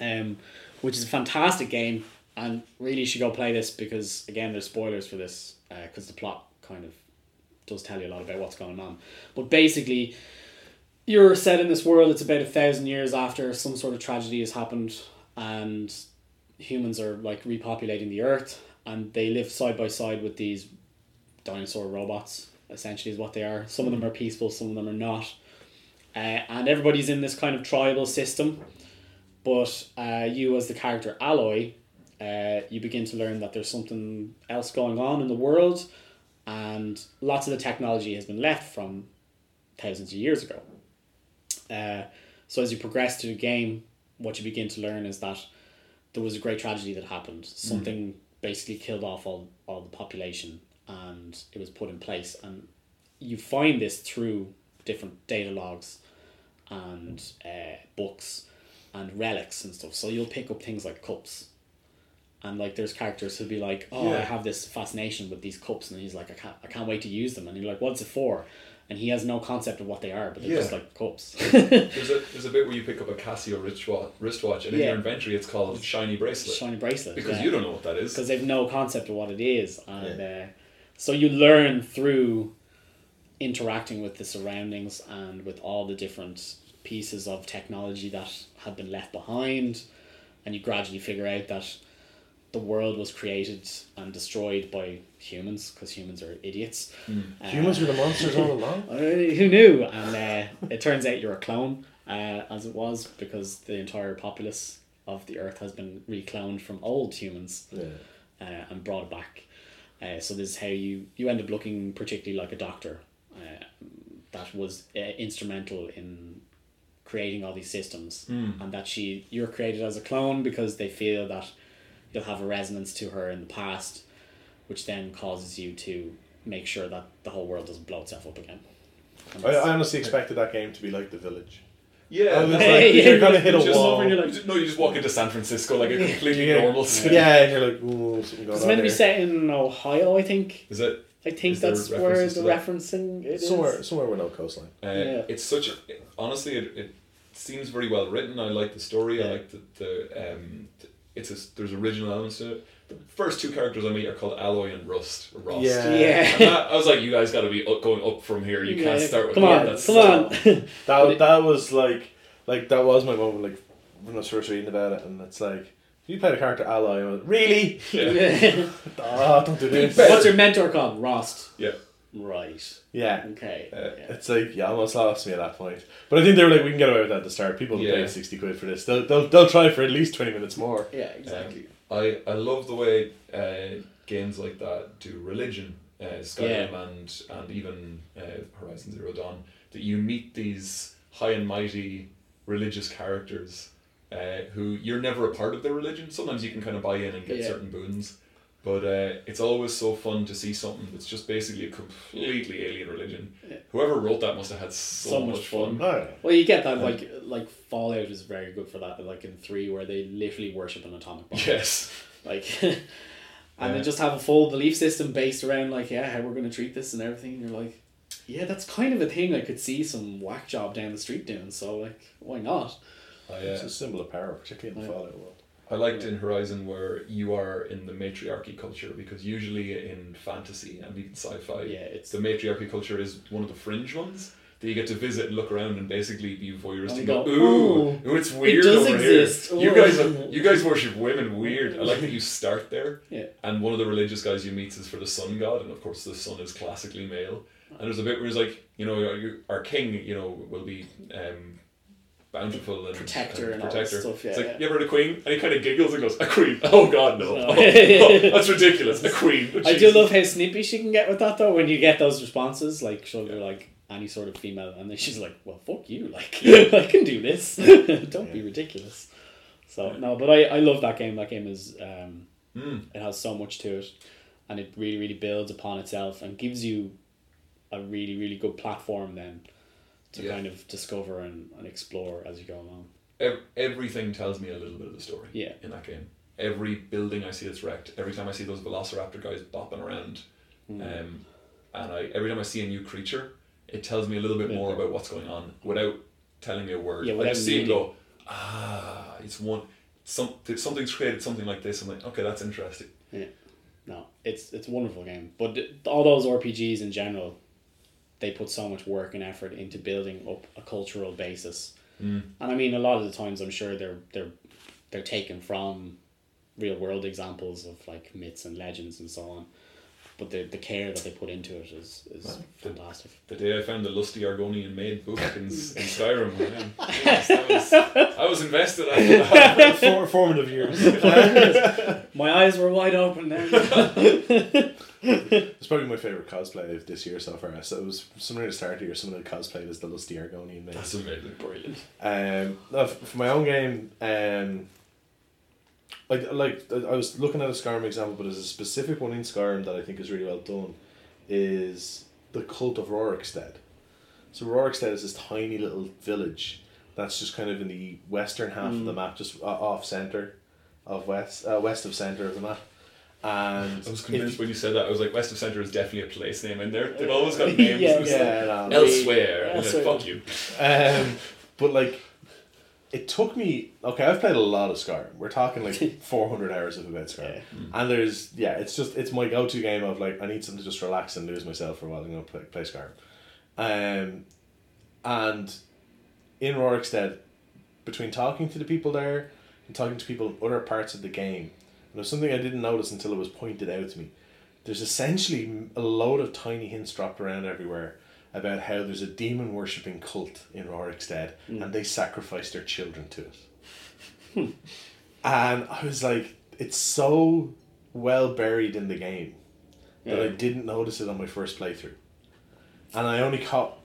Um, which is a fantastic game and really should go play this because again there's spoilers for this because the plot kind of does tell you a lot about what's going on. But basically, you're set in this world. It's about a thousand years after some sort of tragedy has happened, and humans are like repopulating the earth, and they live side by side with these dinosaur robots. Essentially, is what they are. Some of them are peaceful, some of them are not, uh, and everybody's in this kind of tribal system. But uh, you, as the character Aloy, uh, you begin to learn that there's something else going on in the world, and lots of the technology has been left from thousands of years ago. Uh, so as you progress through the game, what you begin to learn is that there was a great tragedy that happened. Something basically killed off all, all the population, and it was put in place. And you find this through different data logs and uh, books and relics and stuff. So you'll pick up things like cups. And like there's characters who'll be like, Oh, I have this fascination with these cups and he's like, I can't I can't wait to use them and you're like, What's it for? And he has no concept of what they are, but they're just like cups. There's a there's a bit where you pick up a Casio wristwatch, wristwatch and in your inventory it's called shiny bracelet Shiny bracelet. because yeah. you don't know what that is. because they've no concept of what it is and uh, so you learn through interacting with the surroundings and with all the different pieces of technology that had been left behind and you gradually figure out that the world was created and destroyed by humans because humans are idiots Uh, Humans were the monsters all along. who knew? And uh, it turns out you're a clone, uh, as it was, because the entire populace of the Earth has been recloned from old humans Yeah. uh, and brought back. Uh, so this is how you you end up looking particularly like a doctor uh, that was uh, instrumental in creating all these systems, and that she you're created as a clone because they feel that you'll have a resonance to her in the past, which then causes you to make sure that the whole world doesn't blow itself up again. I, I honestly expected that game to be like The Village. Yeah, I was that's- like, Yeah, you're gonna you hit a wall. over and you're you like- just- no, you just walk into San Francisco like a completely Yeah. normal city. Yeah, and you're like, ooh, something going It's meant to be set in Ohio, I think. Is it? I think Is that's where references the that? referencing it is. somewhere, somewhere with no coastline. Uh, Yeah. It's such a honestly, it, it seems very well written. I like the story. I like the, the um, th- it's a, there's original elements to it. The first two characters I meet are called Aloy and Rust. Or Rust. Yeah. Yeah. That, I was like, you guys got to be up, going up from here. You can't Yeah, start with Come that. on, That's come so- on. That it- that was like like that was my moment like when I was first reading about it and it's like you played a character ally and really Yeah. oh don't do this What's your mentor called? Rost. Yeah. Right. yeah Okay. Uh, yeah. it's like you almost lost me at that point but I think they were like we can get away with that at the start people will Yeah. pay 60 quid for this they'll, they'll, they'll try for at least 20 minutes more Yeah, exactly. I, I love the way uh, games like that do religion, uh, Skyrim and and even uh, Horizon Zero Dawn. That you meet these high and mighty religious characters uh, who you're never a part of their religion. Sometimes you can kind of buy in and get Yeah. certain boons, but uh, it's always so fun to see something that's just basically a completely alien religion. Yeah. Whoever wrote that must have had so, So much, much fun. fun. oh yeah Well, you get that like like Fallout is very good for that. Like in three, where they literally worship an atomic bomb. Yes. Like, and Yeah. they just have a full belief system based around like yeah how we're gonna treat this and everything. And you're like, yeah, that's kind of a thing I could see some whack job down the street doing. So like, why not? I, uh, it's a symbol of power particularly in the Yeah. Fallout world I liked in Horizon where you are in the matriarchy culture because usually in fantasy and even sci-fi, Yeah, it's the matriarchy culture is one of the fringe ones that you get to visit and look around and basically be voyeuristic. And go, ooh, "Ooh, ooh, it's weird it does over exist. here. You guys, are, you guys worship women weird. I like that you start there. Yeah. And one of the religious guys you meet is for the sun god, and of course the sun is classically male. And there's a bit where he's like, you know, our king, you know, will be um, bountiful and Protector of and all that stuff, yeah, it's like yeah. you ever heard a queen, and he kind of giggles and goes, "A queen? Oh God, no! No. Oh, that's ridiculous. A queen." I do love how snippy she can get with that though. When you get those responses, like she'll be like any sort of female, and then she's like, "Well, fuck you! Like I can do this. Don't be ridiculous." So no, but I, I love that game. That game is um, Mm. it has so much to it, and it really really builds upon itself and gives you a really really good platform then to Yeah. kind of discover and, and explore as you go along. Ev- everything tells me a little bit of the story. Yeah. In that game, every building I see that's wrecked, every time I see those Velociraptor guys bopping around, Hmm. um, and I every time I see a new creature, it tells me a little bit more about what's going on without telling me a word. Yeah, I just see it go, ah, it's one. Some something's created something like this. I'm like, okay, that's interesting. Yeah. No, it's it's a wonderful game. But all those RPGs in general, they put so much work and effort into building up a cultural basis. Mm. And I mean, a lot of the times, I'm sure they're they're they're taken from real world examples of like myths and legends and so on. But the, the care that they put into it is, is Well, fantastic. The day I found the lusty Argonian maid book in, in Skyrim, man, yes, that was, I was invested after that. For, formative years. My eyes were wide open then. It's probably my favorite cosplay of this year so far. So it was somewhere at the start of the year, someone had cosplayed as the lusty Argonian maid. That's amazing. Brilliant. Um, no, for my own game, um, like like I was looking at a Skyrim example, but there's a specific one in Skyrim that I think is really well done, is the cult of Rorikstead. So Rorikstead is this tiny little village that's just kind of in the western half of the map, just off center of west, uh, west of center of the map, and I was if- convinced when you said that. I was like, West of Centre is definitely a place name in there. They've always got names. Yeah, It's like, yeah, no, no. Elsewhere. And you're like, Elsewhere. Fuck you. Um, but like, it took me. Okay, I've played a lot of Skyrim. We're talking like four hundred hours of about Skyrim, Yeah. and there's yeah, it's just it's my go to game of like I need something to just relax and lose myself for a while. I'm gonna play, play Skyrim, um, and in Rorikstead, between talking to the people there and talking to people in other parts of the game, and it something I didn't notice until it was pointed out to me. There's essentially a load of tiny hints dropped around everywhere about how there's a demon worshipping cult in Rorikstead hmm. and they sacrifice their children to it. Hmm. and I was like, it's so well buried in the game that I didn't notice it on my first playthrough. And I only caught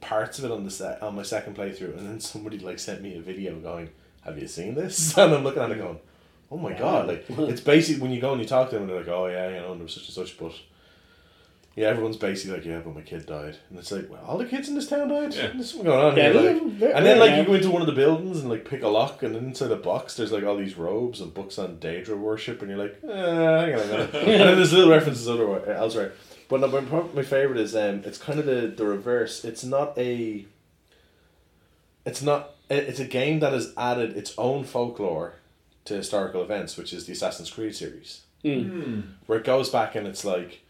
parts of it on the set on my second playthrough and then somebody like sent me a video going, Have you seen this? And I'm looking at it going, Oh my god, like it's basically when you go and you talk to them and they're like, Oh yeah, you know, and there was such and such but yeah, everyone's basically like, yeah, but my kid died, and it's like, well, all the kids in this town died. Yeah. There's something going on Yeah, here. they're- Like, they're- and then like yeah. you go into one of the buildings and like pick a lock, and inside a box there's like all these robes and books on Daedra worship, and you're like, eh, hang on a minute. and then there's little references other elsewhere. But no, my, my favorite is um, it's kind of the the reverse. It's not a. It's not. it- It's a game that has added its own folklore to historical events, which is the Assassin's Creed series where it goes back and it's like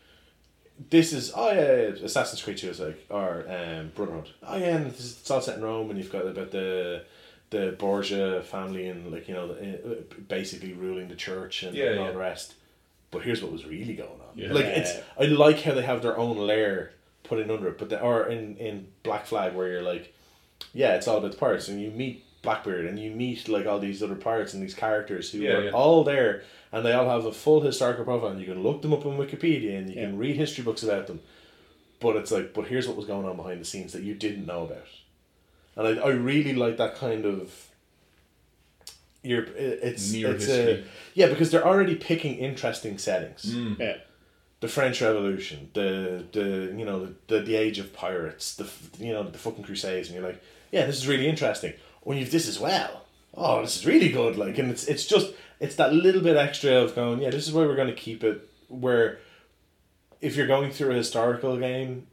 this is oh yeah, Assassin's Creed 2 is like or um, Brotherhood oh yeah and it's, it's all set in Rome and you've got about the the Borgia family and like you know the, uh, basically ruling the church and, Yeah, and all yeah. the rest but here's what was really going on Yeah. like it's I like how they have their own layer put in under it but the, or in in Black Flag where you're like yeah it's all about the pirates and you meet Blackbeard and you meet like all these other pirates and these characters who Yeah, are yeah. all there and they all have a full historical profile and you can look them up on Wikipedia and you can read history books about them. But it's like, but here's what was going on behind the scenes that you didn't know about. And I, I really like that kind of you're it's Near it's history. a, yeah because they're already picking interesting settings Mm. Yeah. the French Revolution, the the you know the, the age of pirates, the you know the fucking Crusades, and you're like, yeah, this is really interesting. When you've this as well, oh, this is really good. Like, and it's it's just it's that little bit extra of going, yeah, this is where we're going to keep it. Where if you're going through a historical game,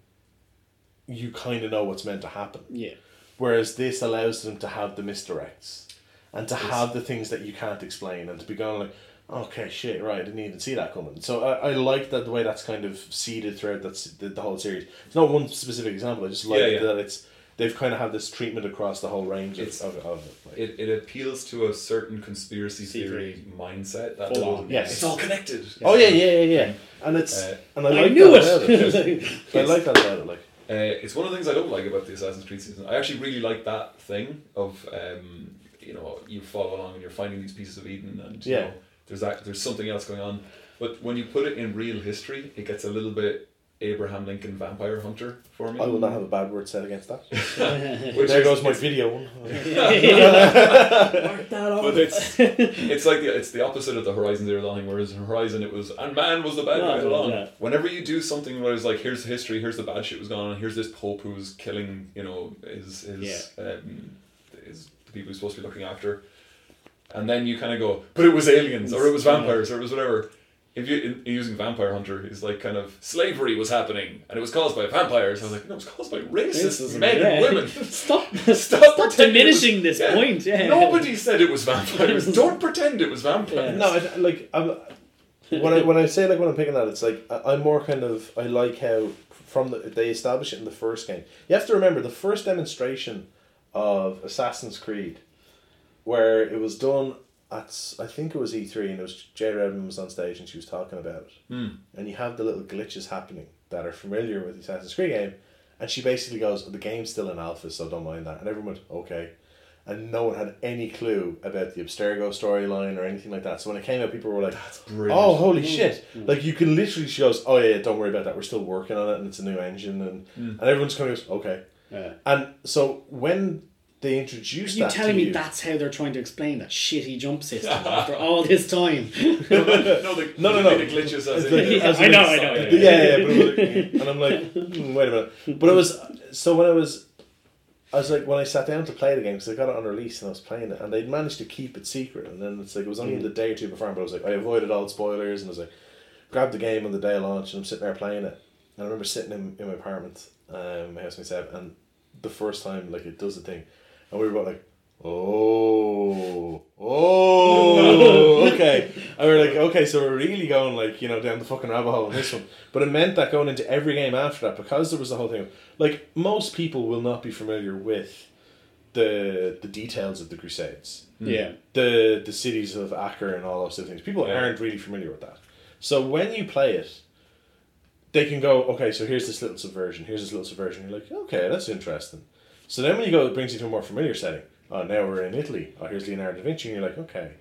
you kind of know what's meant to happen. Yeah. Whereas this allows them to have the misdirects and to have the things that you can't explain and to be going like, okay, shit, right, I didn't even see that coming. So I, I like that the way that's kind of seeded throughout that's the, the whole series. It's not one specific example. I just like Yeah, yeah. that it's they've kind of had this treatment across the whole range of, It's- of, of it. Like, It, it appeals to a certain conspiracy Secret. theory mindset that Full on, yes. it's all connected. oh yeah, yeah, yeah, yeah. And it's Uh, and I I like knew that about it. I like that about it. Like Uh, it's one of the things I don't like about the Assassin's Creed season. I actually really like that thing of um, you know you follow along and you're finding these pieces of Eden and you Yeah. know, there's that there's something else going on. But when you put it in real history, it gets a little bit Abraham Lincoln Vampire Hunter for me. I will not have a bad word said against that. Which there is- goes my video. Mark that off. But it's it's like the, it's the opposite of the Horizon Zero Dawn thing. Whereas in Horizon it was and man was the bad guy Yeah, along. yeah. Whenever you do something where it's like here's the history, here's the bad shit was going on, here's this pope who's killing you know his his um, his the people he's supposed to be looking after, and then you kind of go, but it was aliens or it was vampires or it was whatever. If you in, using vampire hunter is like kind of slavery was happening and it was caused by vampires. I was like, no, it was caused by racist Racism, men yeah. and women. Stop, Stop stop, pretending it was- diminishing this Yeah. point. Yeah. Nobody said it was vampires. Don't pretend it was vampires. No, I, like I'm, when I when I say like when I'm picking that, it's like I, I'm more kind of I like how from the they establish it in the first game. You have to remember the first demonstration of Assassin's Creed, where it was done at I think it was E three and it was Jade Raymond was on stage and she was talking about it, Hmm. and you have the little glitches happening that are familiar with the Assassin's Creed game, and she basically goes, "The game's still in alpha, so don't mind that," and everyone went, "Okay." And no one had any clue about the Abstergo storyline or anything like that. So when it came out, people were like, "That's Brilliant. Oh, holy shit! Like you can literally she goes, oh yeah, don't worry about that. We're still working on it, and it's a new engine, and and everyone's kind of goes, okay. Yeah. And so when they introduced You that telling to me you, that's how they're trying to explain that shitty jump system after all this time? no, the, No, no, no. The glitches as It's in, the- Yeah, as I know, I know, I know. yeah, yeah, but it and I'm like, hmm, wait a minute. But it was so when I was, I was like when I sat down to play the game because I got it on release and I was playing it, and they'd managed to keep it secret, and then it's like it was only Mm. the day or two before, but I was like I avoided all spoilers, and I was like, grabbed the game on the day of launch, and I'm sitting there playing it, and I remember sitting in, in my apartment, um, my house myself, and the first time like it does the thing, and we were both like. Oh, oh, okay. And we were like, okay, so we're really going like you know down the fucking rabbit hole in this one. But it meant that going into every game after that, because there was the whole thing. Of, like most people will not be familiar with the the details of the Crusades, mm. yeah. the the cities of Acre and all those other things. People Yeah. aren't really familiar with that. So when you play it, they can go, okay, so here's this little subversion, here's this little subversion. You're like, okay, that's interesting. So then when you go, it brings you to a more familiar setting. Oh, now we're in Italy. Oh, here's Leonardo da Vinci. And you're like, okay.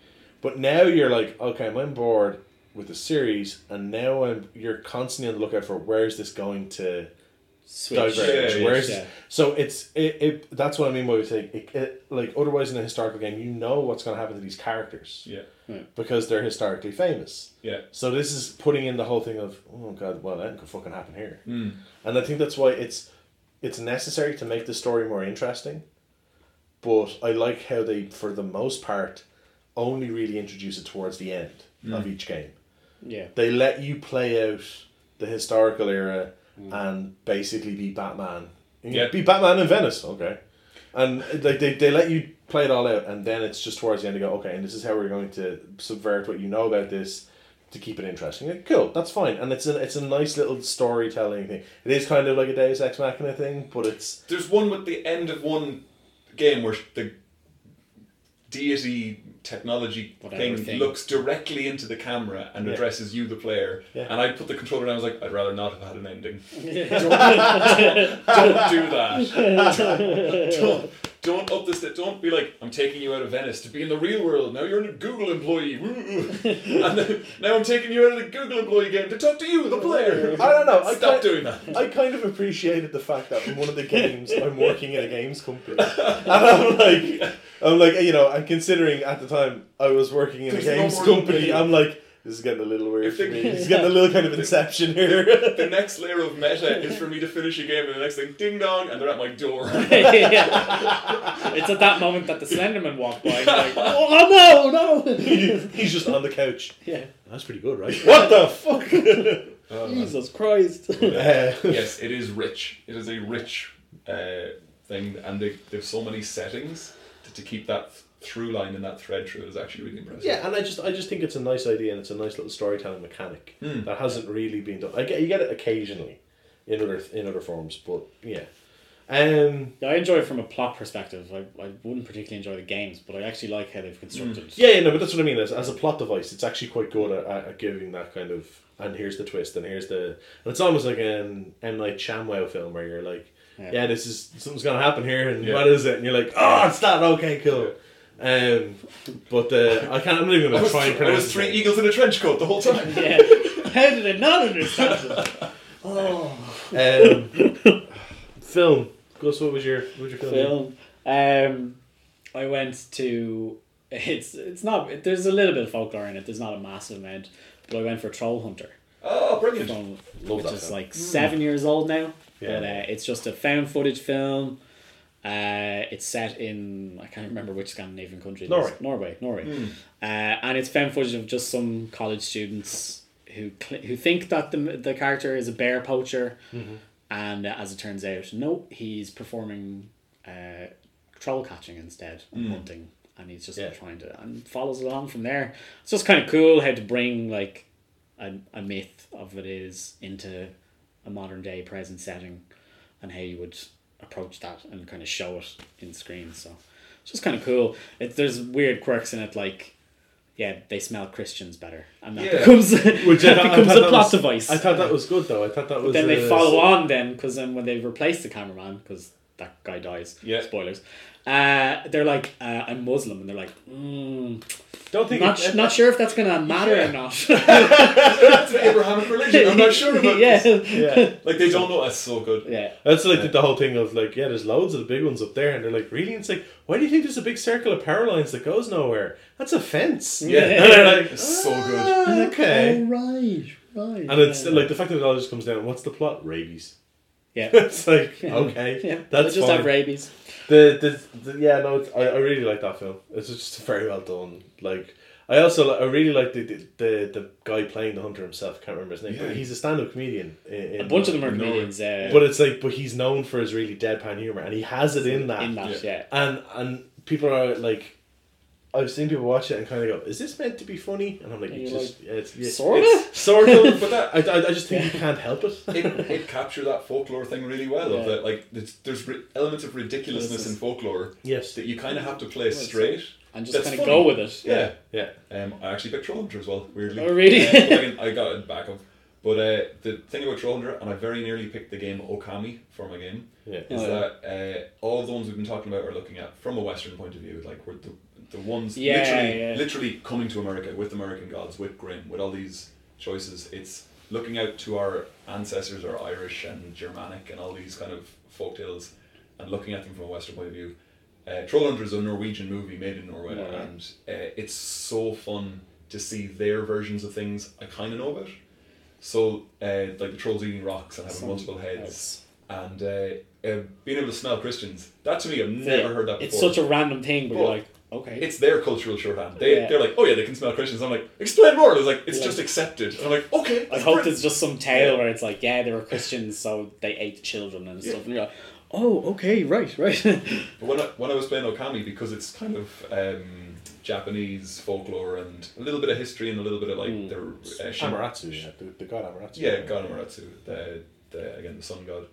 But now you're like, okay, I'm on board with the series, and now I'm, you're constantly on the lookout for where's this going to Switch. diverge. Yeah, yeah, Where's yeah. so it's it, it that's what I mean by saying it, it like otherwise in a historical game you know what's going to happen to these characters Yeah, because they're historically famous. yeah. So this is putting in the whole thing of oh god, well that could fucking happen here, Mm. and I think that's why it's it's necessary to make the story more interesting. But I like how they, for the most part, only really introduce it towards the end of mm. each game. Yeah. They let you play out the historical era mm. and basically be Batman. Yeah. Be Batman in Venice, okay. And like they, they let you play it all out, and then it's just towards the end you go, okay, and this is how we're going to subvert what you know about this to keep it interesting. Like, cool, that's fine, and it's a it's a nice little storytelling thing. It is kind of like a Deus Ex Machina thing, but it's There's one with the end of one game where the deity technology Whatever thing, thing. looks directly into the camera and Yeah. addresses you, the player. Yeah. And I put the controller down. I was like, I'd rather not have had an ending. don't, don't do that. don't, don't up this. Don't be like, I'm taking you out of Venice to be in the real world. Now you're a Google employee. and then, now I'm taking you out of the Google employee game to talk to you, the player. I don't know. I Stop kind- doing that. I kind of appreciated the fact that in one of the games I'm working in a games company, and I'm like, I'm like, you know, I'm considering at the time I was working in There's a games more company. I'm like, this is getting a little weird If for they- me. It's getting a little kind of inception here. the next layer of meta is for me to finish a game, and the next thing, ding dong, and they're at my door. Yeah. It's at that moment that the Slenderman walked by and like, oh no, no! He's just on the couch. yeah. That's pretty good, right? What the fuck? Jesus Christ. Uh, yes, it is rich. It is a rich uh, thing, and they, there's so many settings to, to keep that through line and that thread through it is actually really impressive. Yeah, and I just I just think it's a nice idea and it's a nice little storytelling mechanic Hmm. that hasn't really been done. I get you get it occasionally in other in other forms, but yeah. Um, Yeah, I enjoy it from a plot perspective. I, I wouldn't particularly enjoy the games, but I actually like how they've constructed. yeah, yeah, no, but that's what I mean. As, as a plot device, it's actually quite good at, at, at giving that kind of. And here's the twist, and here's the. And it's almost like an M Night Shyamalan film where you're like, Yeah. yeah, this is something's gonna happen here, and Yeah. what is it? And you're like, oh, it's that. Okay, cool. Um, but uh, I can't. I'm not even gonna try and I pronounce. was three it. eagles in a trench coat the whole time. Yeah. how did I not understand it? Oh. Um, film. Gus, what was your what was your film? film. Um, I went to. It's it's not. There's a little bit of folklore in it. There's not a massive amount, but I went for Troll Hunter. Oh, brilliant. Film, Love which that is film. like seven years old now. Yeah. But uh, it's just a found footage film. Uh, it's set in I can't remember which Scandinavian country. it is. Norway. Norway, Norway, uh, and it's found footage of just some college students who cl- who think that the the character is a bear poacher, and uh, as it turns out, no, he's performing uh, troll catching instead and hunting, and he's just Yeah. trying to and follows along from there. It's just kind of cool how to bring like a, a myth of it is into a modern day present setting and how you would approach that and kind of show it in screen so it's just kind of cool it, there's weird quirks in it like yeah they smell christians better and that Yeah. becomes Which that I becomes thought a plot was- device I thought that was good though. I thought that was. then they uh, follow on then because then when they replace the cameraman because that guy dies Yeah. spoilers uh, they're like uh, I'm Muslim and they're like mm, Don't think not, it, not sure if that's gonna matter Yeah. or not It's an Abrahamic religion. I'm not sure about yeah this. Yeah, Like they don't know. That's so good. yeah that's like the, the whole thing of like, yeah, there's loads of the big ones up there, and they're like, really? And it's like, why do you think there's a big circle of power lines that goes nowhere? That's a fence. Yeah. and they're like, It's so good. "Ah, okay. oh right right And it's yeah. like the fact that it all just comes down. What's the plot? Rabies. Yeah it's like Yeah. okay, Yeah, that's they just fine. have rabies. The, the, the yeah no it's, I, I really like that film. It's just very well done. Like I also I really like the, the the the guy playing the hunter himself. I can't remember his name. Yeah. But he's a stand up comedian. In, in, A bunch of them are No, comedians. Uh, But it's like but he's known for his really deadpan humor, and he has it in that. in that, yeah. And and people are like. I've seen people watch it and kind of go, "Is this meant to be funny?" And I'm like, And "You you're just, yeah, it's yeah, Sorta? it's sort of." But that, I, I, I just think you can't help it. It, it captured that folklore thing really well. Of Yeah. that, like there's, there's ri- elements of ridiculousness in folklore yes. that you kind of have to play straight. And just kind of go with it. Yeah. Yeah. Um, I actually picked Troll Hunter as well. Weirdly. Oh, really? I, can- I got it back up. But uh, the thing about Troll Hunter, and I very nearly picked the game Okami for my game, Yeah. is Oh, yeah. that uh, all the ones we've been talking about are looking at from a Western point of view, like we're the the ones Yeah, literally yeah. literally coming to America with American gods, with Grimm, with all these choices. It's looking out to our ancestors, our Irish and Germanic, and all these kind of folk tales, and looking at them from a Western point of view. Uh, Troll Hunter is a Norwegian movie made in Norway, Norway. and uh, it's so fun to see their versions of things I kind of know about. So, uh, like the trolls eating rocks and having Some multiple heads, heads. and uh, uh, being able to smell Christians. That to me, I've Yeah. never heard that before. It's such a random thing, but you're But like, okay. It's their cultural shorthand. They, Yeah. They're like, oh yeah, they can smell Christians. I'm like, explain more. It's like, it's Yeah. just accepted. And I'm like, okay. I hope great. there's just some tale Yeah. where it's like, yeah, they were Christians, so they ate children and Yeah. stuff. And you're like, oh, okay, right, right. But when I, when I was playing Okami, because it's kind of um, Japanese folklore and a little bit of history and a little bit of like Mm. their uh, Shin- Amaterasu, yeah, the, the god Amaterasu. Yeah, God Amaterasu, the, the again the sun god,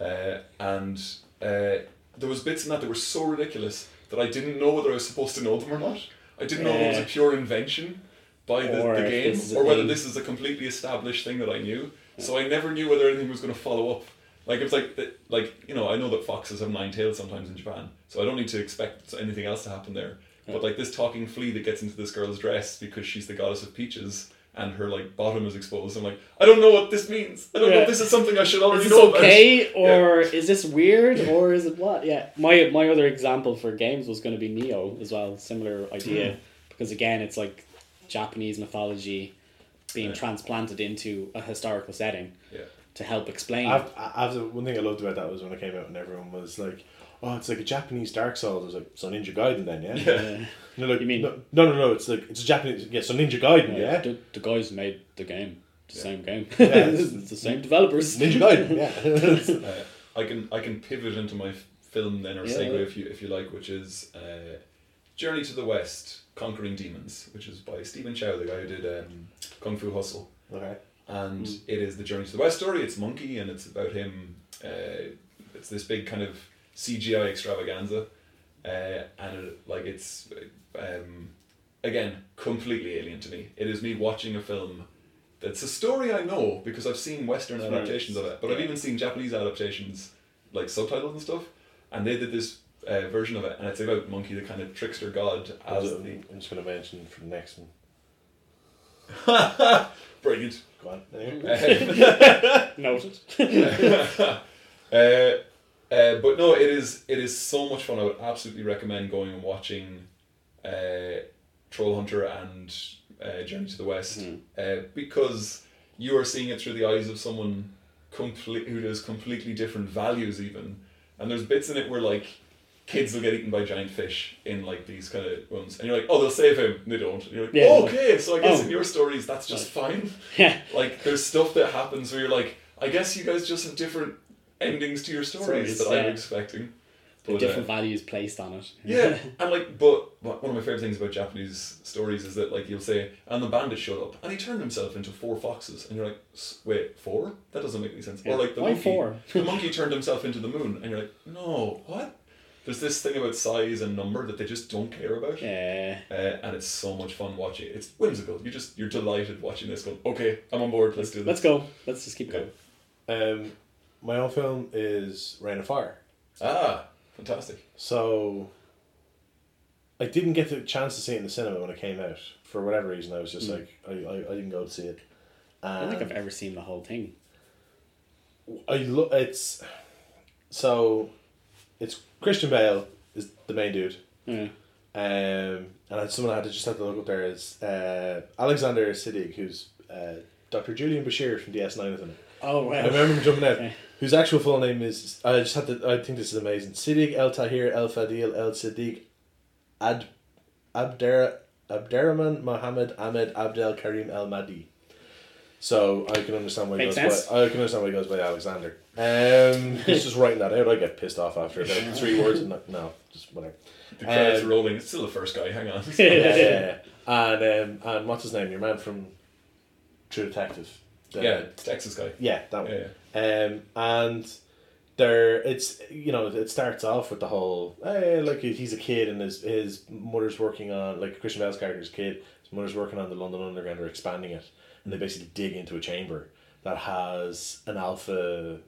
uh, and uh, there was bits in that that were so ridiculous that I didn't know whether I was supposed to know them or not. I didn't know if it was a eh. pure invention by the, Or the game this is a or whether thing. this is a completely established thing that I knew. So I never knew whether anything was going to follow up. Like it's like eh, like you know I know that foxes have nine tails sometimes in Japan, so I don't need to expect anything else to happen there. But like this talking flea that gets into this girl's dress because she's the goddess of peaches and her like bottom is exposed. I'm like, I don't know what this means. I don't know if this is something I should already is this know okay, about. or is this weird, or is it what? Yeah, my my other example for games was going to be Nioh as well. Similar idea, Hmm. because again, it's like Japanese mythology being Yeah. transplanted into a historical setting Yeah. to help explain. I've, I've, one thing I loved about that was when it came out and everyone was like, "Oh, it's like a Japanese Dark Souls." I was like, "So Ninja Gaiden then, yeah?" Yeah. And like, You mean- no, no, no, no, It's like it's a Japanese. Yeah, so Ninja Gaiden, yeah. the, the guys made the game, the same game. Yeah, it's the same developers. Ninja Gaiden, yeah. Uh, I can I can pivot into my film then or Yeah, segue if you if you like, which is uh, Journey to the West: Conquering Demons, which is by Stephen Chow, the guy who did um, Kung Fu Hustle. okay. and Mm. it is the Journey to the West story. It's Monkey, and it's about him uh, It's this big kind of CGI extravaganza, uh, and it, like it's um, again completely alien to me. It is me watching a film. That's a story I know because I've seen Western Right. adaptations of it, but I've even seen Japanese adaptations, like subtitles and stuff, and they did this uh, version of it, and it's about Monkey, the kind of trickster god, as I'm the just going to mention for the next one. brilliant. Go on. Anyway. Noted. uh, uh, but no, it is it is so much fun. I would absolutely recommend going and watching uh, Troll Hunter and uh, Journey to the West uh, because you are seeing it through the eyes of someone complete who has completely different values even, and there's bits in it where like kids will get eaten by giant fish in like these kind of ones, and you're like, oh, they'll save him. And they don't. And you're like, Yeah. oh, okay. So I guess Oh. in your stories, that's just fine. yeah. Like there's stuff that happens where you're like, I guess you guys just have different endings to your stories Stories, that I'm yeah. expecting. But, different uh, values placed on it. yeah, and like, but but one of my favorite things about Japanese stories is that like you'll say, and the bandit showed up, and he turned himself into four foxes, and you're like, "S- wait, four? That doesn't make any sense. Yeah. Or like the Why monkey, four? the monkey turned himself into the moon, and you're like, no, what? There's this thing about size and number that they just don't care about. Yeah. Uh, and it's so much fun watching. it. It's whimsical. You just you're delighted watching this. Going, okay, I'm on board. Let's do this. Let's go. Let's just keep Yeah. going. Um, my own film is Reign of Fire. Ah, fantastic. So I didn't get the chance to see it in the cinema when it came out. For whatever reason, I was just Mm. like, I, I, I didn't go to see it. I don't think I've ever seen the whole thing. I look. It's so it's Christian Bale is the main dude. Yeah. Um, and I- someone I had to just have to look up there is uh, Alexander Siddig, who's uh, Dr. Julian Bashir from DS9 is in it. Oh wow. I remember him jumping out. Okay. Whose actual full name is I just had to I think this is amazing. Siddiq El Tahir El Fadil El Siddiq Ad Abder Abderrahman Mohammed Ahmed Abdel Karim El Mahdi. So I can understand why he Makes goes sense. by I can understand why he goes by Alexander. Um he's just writing that out. I get pissed off after about three words and like, no, just whatever. The credits Um, rolling. It's still the first guy. Hang on. yeah, yeah, yeah. And um, and what's his name? Your man from True Detective. The- yeah, Texas guy. Yeah, that one. Yeah, yeah. Um, and there, it's you know, it starts off with the whole, hey, like he's a kid and his his mother's working on like Christian Bale's character's kid. His mother's working on the London Underground. They're expanding it, and they basically dig into a chamber that has an alpha,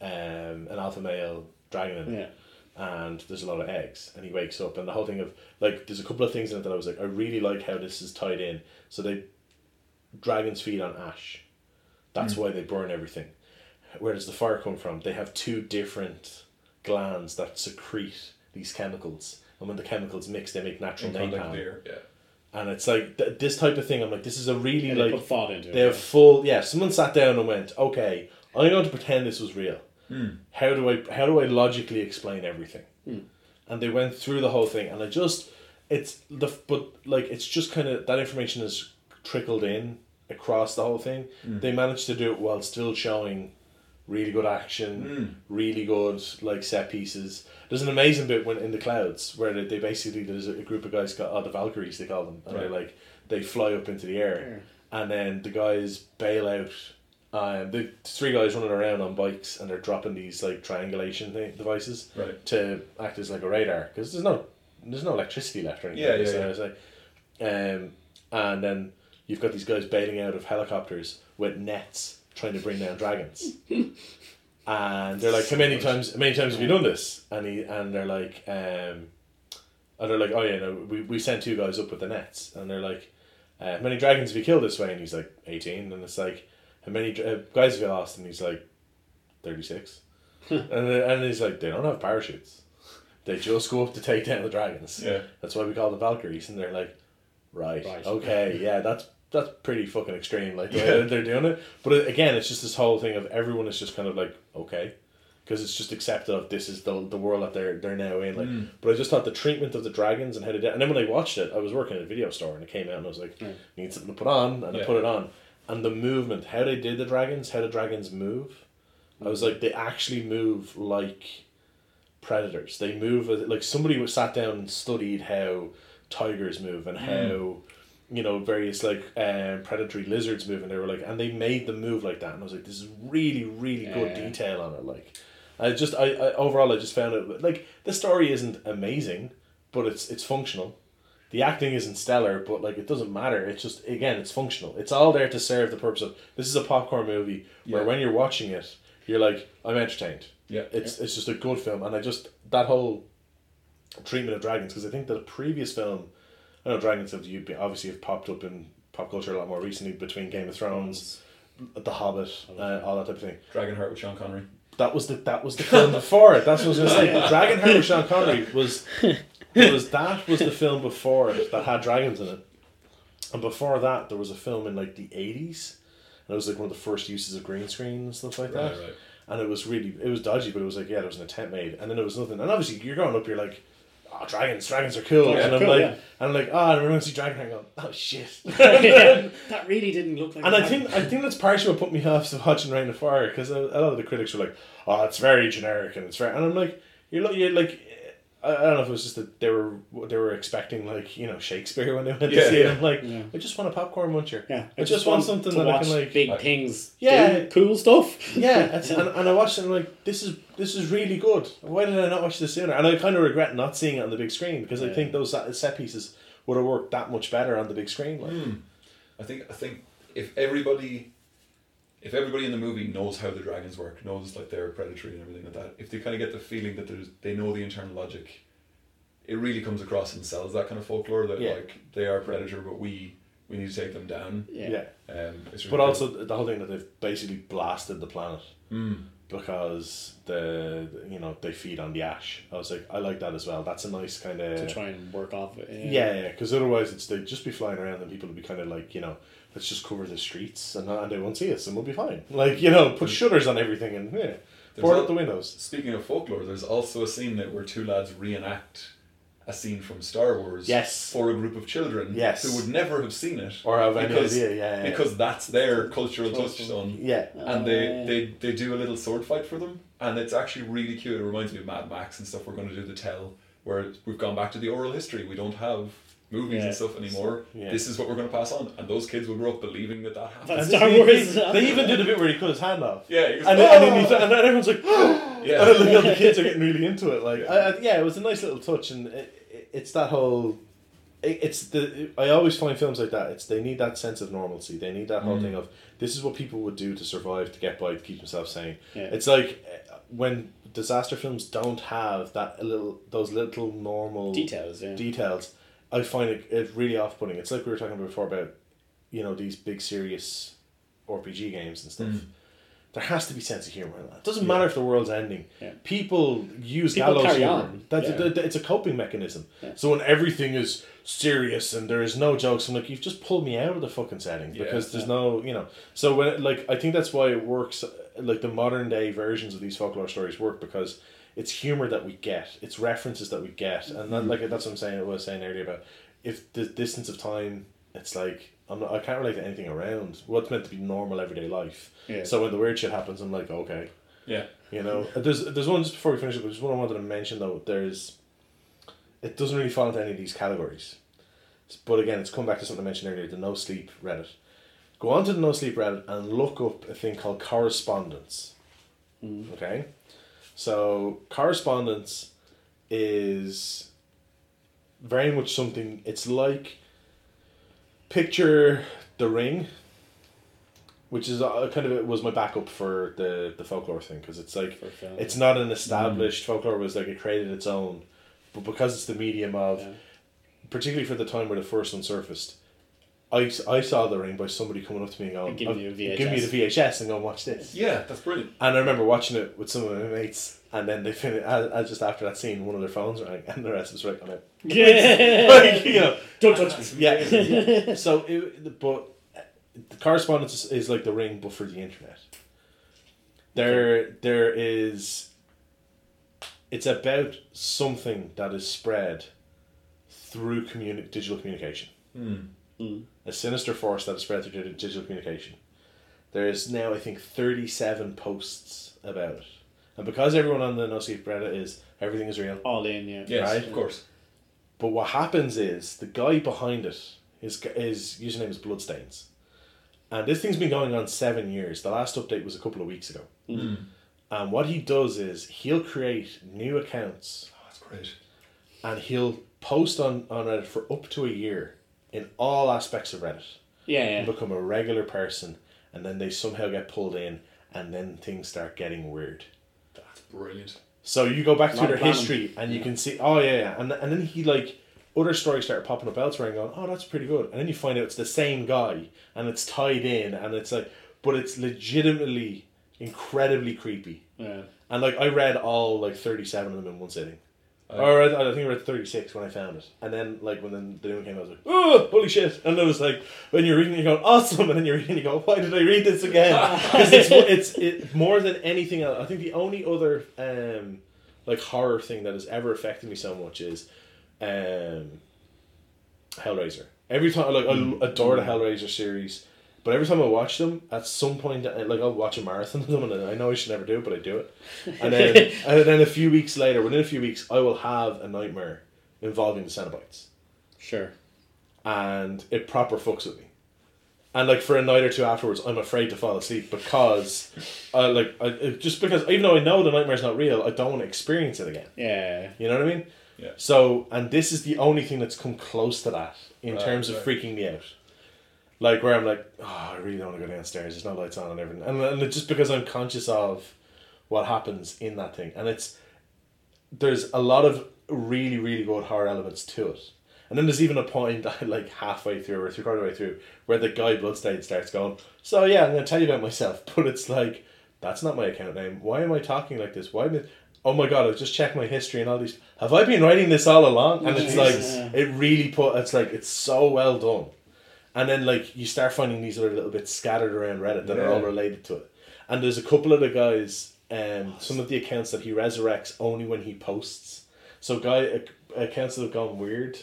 um, an alpha male dragon in it Yeah. and there's a lot of eggs and he wakes up and the whole thing of like there's a couple of things in it that I was like I really like how this is tied in so they dragons feed on ash that's mm. why they burn everything. Where does the fire come from? They have two different glands that secrete these chemicals. And when the chemicals mix they make natural napalm. Yeah. and it's like th- this type of thing I'm like this is a really they like put thought into they it. have full yeah someone sat down and went okay i'm going to pretend this was real. Hmm. How do i how do i logically explain everything? Hmm. And they went through the whole thing and i just it's the but like it's just kind of that information is trickled in across the whole thing they managed to do it while still showing really good action really good like set pieces there's an amazing bit when in the clouds where they, they basically there's a, a group of guys called oh, the valkyries they call them and they're like they fly up into the air and then the guys bail out. Um, the three guys running around on bikes and they're dropping these like triangulation thing, devices Right. to act as like a radar because there's no there's no electricity left or anything. Yeah, yeah, so yeah. like, um, and then you've got these guys bailing out of helicopters with nets trying to bring down dragons. and they're like, "How many times? How many times have you done this?" And he and they're like, um, and they're like, "Oh yeah, no, we, we sent two guys up with the nets." And they're like, uh, "How many dragons have you killed this way?" And he's like, 18. And it's like, "How many dra- uh, guys have you lost?" And he's like, 36. and then- and he's like, "They don't have parachutes. They just go up to take down the dragons. Yeah. That's why we call them Valkyries." And they're like, "Right, Right. okay, yeah, that's." That's pretty fucking extreme, like the way they're doing it. But it, again, it's just this whole thing of everyone is just kind of like okay, because it's just accepted of this is the, the world that they're they're now in. Like, mm. but I just thought the treatment of the dragons and how they did. And then when I watched it, I was working at a video store and it came out and I was like, need something to put on, and I put it on. And the movement, how they did the dragons, how the dragons move, I was mm. like, they actually move like predators. They move like somebody was sat down and studied how tigers move and mm. how you know various like um, predatory lizards move and they were like and they made them move like that and I was like this is really really good Yeah. detail on it like I just I, I overall I just found it like the story isn't amazing, but it's it's functional. The acting isn't stellar, but like it doesn't matter. It's just again, it's functional. It's all there to serve the purpose of this is a popcorn movie where Yeah. when you're watching it, you're like, I'm entertained. Yeah. It's it's just a good film, and I just that whole treatment of dragons because I think that the previous film, I know dragons have you obviously have popped up in pop culture a lot more recently between Game of Thrones, The Hobbit, uh, all that type of thing. Dragonheart with Sean Connery. That was the that was the film before it. That's what I was gonna say. Dragonheart with Sean Connery was was that was the film before it that had dragons in it, and before that there was a film in like the eighties, and it was like one of the first uses of green screen and stuff like that. Right, right. And it was really it was dodgy, but it was like yeah, there was an attempt made, and then there was nothing. And obviously you're growing up, you're like. Oh, dragons! Dragons are cool, Yeah, and I'm cool, like, yeah. and I'm like, oh, and everyone see Dragonheart, and go, oh shit. yeah, that really didn't look like. And I that. think I think that's partially what put me off to watching Reign of Fire because a, a lot of the critics were like, "Oh, it's very generic and it's very," and I'm like, "You're like, you're like." I I don't know if it was just that they were they were expecting like you know Shakespeare when they went Yeah, to see it. yeah. I'm like, Yeah. I just want a popcorn muncher. Yeah, I just want something to that I can like. big I- things. Yeah. do cool stuff. Yeah, and, and I watched it and I'm like, this is this is really good. Why did I not watch this sooner? And I kind of regret not seeing it on the big screen because I think those set set pieces would have worked that much better on the big screen. Like, Hmm. I think I think if everybody if everybody in the movie knows how the dragons work, knows like they're predatory and everything like that, if they kind of get the feeling that there's they know the internal logic, it really comes across and sells that kind of folklore that Yeah. like they are predator, but we we need to take them down. Yeah. yeah. Um, it's really But also the whole thing that they've basically blasted the planet. Mm. because the you know they feed on the ash. I was like, I like that as well. That's a nice kind of to try and work off it. yeah, yeah. Because otherwise, it's they'd just be flying around and people would be kind of like you know, let's just cover the streets and and they won't see us and we'll be fine. Like you know, put shutters on everything and yeah, pour out the windows. Speaking of folklore, there's also a scene that where two lads reenact a scene from Star Wars Yes. for a group of children Yes. who would never have seen it Or have any because, idea, yeah, yeah. because that's their cultural touchstone. Yeah, and they, Uh, they they do a little sword fight for them, and it's actually really cute. It reminds me of Mad Max and stuff. We're going to do the tell where we've gone back to the oral history. We don't have movies Yeah. and stuff anymore. Yeah. This is what we're going to pass on, and those kids will grow up believing that that happened. Star they, Wars. They, they even did a bit where he cut his hand off. yeah, goes, And, then, and, then "Oh!" he, and then everyone's like, Yeah. and then, like, the kids are getting really into it. Like, I, I, yeah, it was a nice little touch, and it, it, it's that whole. It, it's the. I always find films like that. It's they need that sense of normalcy. They need that whole Mm. thing of this is what people would do to survive, to get by, to keep themselves sane. Yeah. It's like uh, when disaster films don't have that little those little normal details. Yeah. details, I find it, it really off putting. It's like we were talking about before about, you know, these big serious RPG games and stuff. Mm. There has to be sense of humor in that. It doesn't Yeah. matter if the world's ending. Yeah. People use People gallows carry humor. on. That's Yeah. th- it's a coping mechanism. Yeah. So when everything is serious and there is no jokes, I'm like, you've just pulled me out of the fucking setting because there's no, you know. So when it, like I think that's why it works. Like the modern day versions of these folklore stories work because it's humor that we get, it's references that we get, and that, mm-hmm. like that's what I'm saying. What I was saying earlier about if the distance of time, it's like I'm not. I can't relate to anything around what's meant to be normal everyday life. Yeah. So when the weird shit happens, I'm like, okay, yeah, you know. There's there's one just before we finish. Up. There's one I wanted to mention though. There's, it doesn't really fall into any of these categories, but again, it's come back to something I mentioned earlier. The no sleep Reddit. Go on to the no sleep Reddit and look up a thing called correspondence. Mm-hmm. Okay, so correspondence is very much something. It's like picture the ring which is uh, kind of it was my backup for the the folklore thing because it's like it's not an established folklore it was like it created its own but because it's the medium of Yeah. particularly for the time where the first one surfaced I, I saw the ring by somebody coming up to me and going And giving "Oh, you a give me the VHS and go watch this yeah. That's brilliant. and I remember watching it with some of my mates and then they finished as just after that scene one of their phones rang and the rest was right on it Yeah. like you know Don't touch me. yeah, yeah. so it, but uh, the correspondence is, is like the ring but for the internet there there is it's about something that is spread through communi- digital communication Mm. A sinister force that is spread through digital communication there is now i think 37 posts about it and because everyone on the no sleep reddit is everything is real All in. Yeah. Yes, Right. of course. but what happens is the guy behind it, his his username is Bloodstains, and this thing's been going on seven years. The last update was a couple of weeks ago, Mm. And what he does is he'll create new accounts Oh, that's great. and he'll post on, on Reddit for up to a year in all aspects of Reddit. Yeah, and become a regular person and then they somehow get pulled in and then things start getting weird. That's brilliant. So you go back Lot through their of history and you can see oh yeah, yeah. And, and then he like other stories start popping up elsewhere and going, Oh, that's pretty good and then you find out it's the same guy and it's tied in and it's like but it's legitimately incredibly creepy. Yeah. And like I read all like thirty seven of them in one sitting. I- or I, I think I read thirty six when I found it, and then like when then the new one came, out, I was like, "Oh, holy shit!" And it was like when you're reading, it you go, "Awesome!" And then you're reading, you go, "Why did I read this again?" Because it's it's it more than anything else. I think the only other um like horror thing that has ever affected me so much is um Hellraiser. Every time, I like I adore the Hellraiser series, but every time I watch them, at some point, like I'll watch a marathon of them, and I know I should never do it, but I do it. And then, and then a few weeks later, within a few weeks, I will have a nightmare involving the Cenobites, Sure. and it proper fucks with me. And like for a night or two afterwards, I'm afraid to fall asleep because, I like, I just because even though I know the nightmare's not real, I don't want to experience it again. Yeah. You know what I mean? Yeah. So, and this is the only thing that's come close to that in Right, terms of right. freaking me out. Like where I'm like, oh, I really don't want to go downstairs. There's no lights on and everything, and, and it's just because I'm conscious of what happens in that thing, and it's there's a lot of really really good horror elements to it. And then there's even a point like halfway through or three quarter way through where the guy Bloodstained starts going, So yeah, I'm gonna tell you about myself. But it's like, that's not my account name. Why am I talking like this? Why am I oh my god, I've just checked my history and all these have I been writing this all along? And it's like it really put it's like it's so well done. And then like you start finding these other little bits scattered around Reddit that are all related to it. And there's a couple of the guys, um, some of the accounts that he resurrects only when he posts. So guy ac- accounts that have gone weird,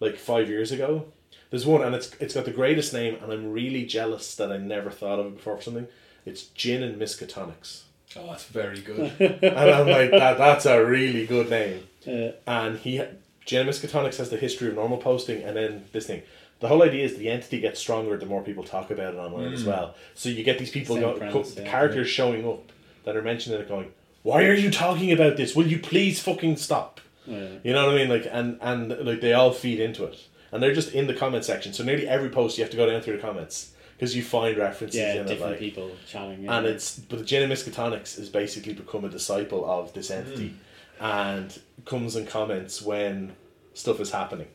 like five years ago. There's one, and it's it's got the greatest name, and I'm really jealous that I never thought of it before for something. It's Gin and Miskatonics, Oh, that's very good. and I'm like that. That's a really good name. Uh, And he, Gin and Miskatonics has the history of normal posting, and then this thing. The whole idea is the entity gets stronger the more people talk about it online as hmm. well. So you get these people, go, premise, co- yeah. characters showing up that are mentioning it, going, "Why are you talking about this? Will you please fucking stop?" yeah. You know what I mean? Like, and and like they all feed into it, and they're just in the comment section. So nearly every post you have to go down through the comments because you find references Yeah, in it, different like, people chatting. Yeah. and it's but the and Miskatonics has basically become a disciple of this entity, hmm. and comes and comments when stuff is happening.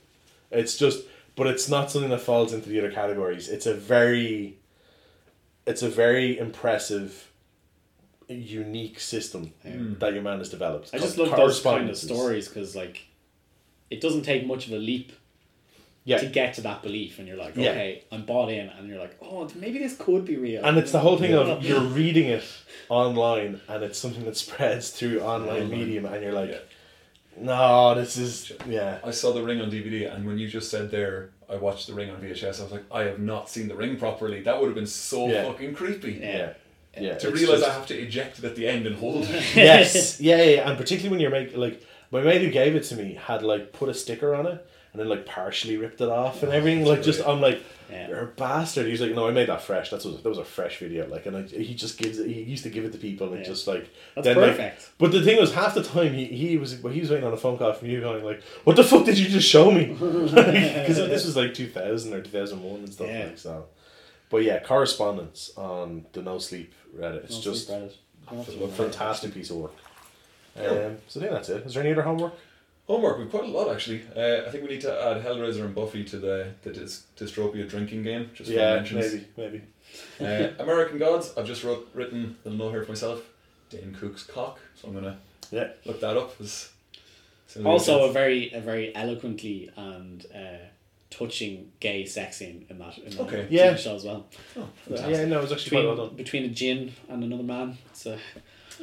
It's just, but it's not something that falls into the other categories. It's a very, it's a very impressive, unique system hmm. that your man has developed. I just love those kind of stories because like, it doesn't take much of a leap Yeah, to get to that belief, and you're like, Yeah. okay, I'm bought in, and you're like, oh, maybe this could be real. And it's the whole thing Yeah. of you're reading it online and it's something that spreads through online Online. medium and you're like, Yeah. No, this is, yeah. I saw The Ring on DVD, and when you just said there, I watched The Ring on VHS, I was like, I have not seen The Ring properly. That would have been so Yeah. fucking creepy. Yeah. Yeah. To realize just- I have to eject it at the end and hold it. yes, yeah, yeah, yeah, and particularly when you're making like my mate who gave it to me had like put a sticker on it and then like partially ripped it off and everything. Like just I'm like, Yeah. you're a bastard. He's like, no, I made that fresh. That's was that was a fresh video. Like, and I, he just gives it. He used to give it to people and Yeah. just like That's like- perfect. but the thing was, half the time he, he was well, he was waiting on a phone call from you, going like, "What the fuck did you just show me?" Because this was like two thousand or two thousand one and stuff Yeah. like so. But yeah, correspondence on the No Sleep Reddit. It's No just Reddit. a fantastic piece of work. Um, so I think that's it. Is there any other homework? Homework, we've quite a lot actually. Uh, I think we need to add Hellraiser and Buffy to the, the dys- dystropia drinking game, just for yeah, mentions. maybe, maybe. Uh, American Gods, I've just wrote, written a little note here for myself. Dane Cook's cock, so I'm gonna Yeah. look that up. As, as Also, a very, a very eloquently and uh, touching gay sex scene in that, in that Okay. Yeah. Show as well. oh, Yeah, no, it was actually quite Between, well done. between a jinn and another man. It's a,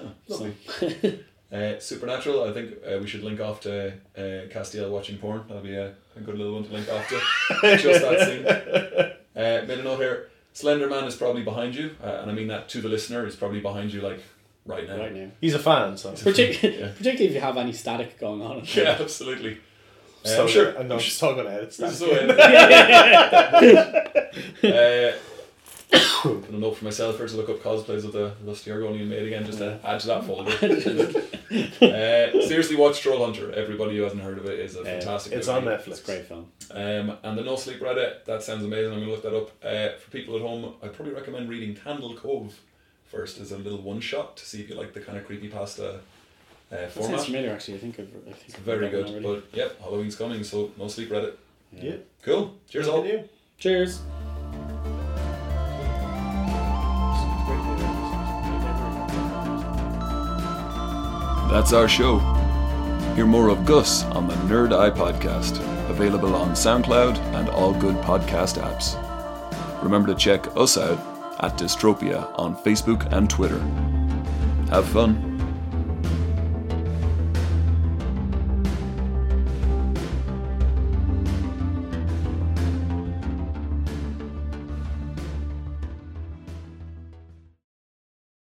Oh, so, lovely. Uh, Supernatural, I think uh, we should link off to uh, Castiel watching porn. That'll be a, a good little one to link off to. Just that scene. Uh, made a note here. Slender Man is probably behind you, uh, and I mean that to the listener. He's probably behind you, like right now. right now. He's a fan, so. Partic- Yeah. Particularly if you have any static going on. Yeah, absolutely. Uh, So I'm sure. I'm not just talking about it. This is Stop. the way- uh, I don't know for myself here to look up cosplays of the Lusty Argonian maid again just to add to that folder. Uh, seriously, watch Troll Hunter. Everybody who hasn't heard of it is a Yeah, fantastic. It's movie. on Netflix. It's a great film. Um, and the No Sleep Reddit, that sounds amazing. I'm going to look that up. Uh, for people at home, I'd probably recommend reading Candle Cove first as a little one shot to see if you like the kind of creepy pasta uh, That format. sounds familiar, actually. I think I've, I think I've Very read that one good. already. But yep, Halloween's coming, so No Sleep Reddit. Yeah. Cool. Cheers all. Continue. Cheers. That's our show. Hear more of Gus on the Nerd Eye podcast, available on SoundCloud and all good podcast apps. Remember to check us out at Dystropia on Facebook and Twitter. Have fun.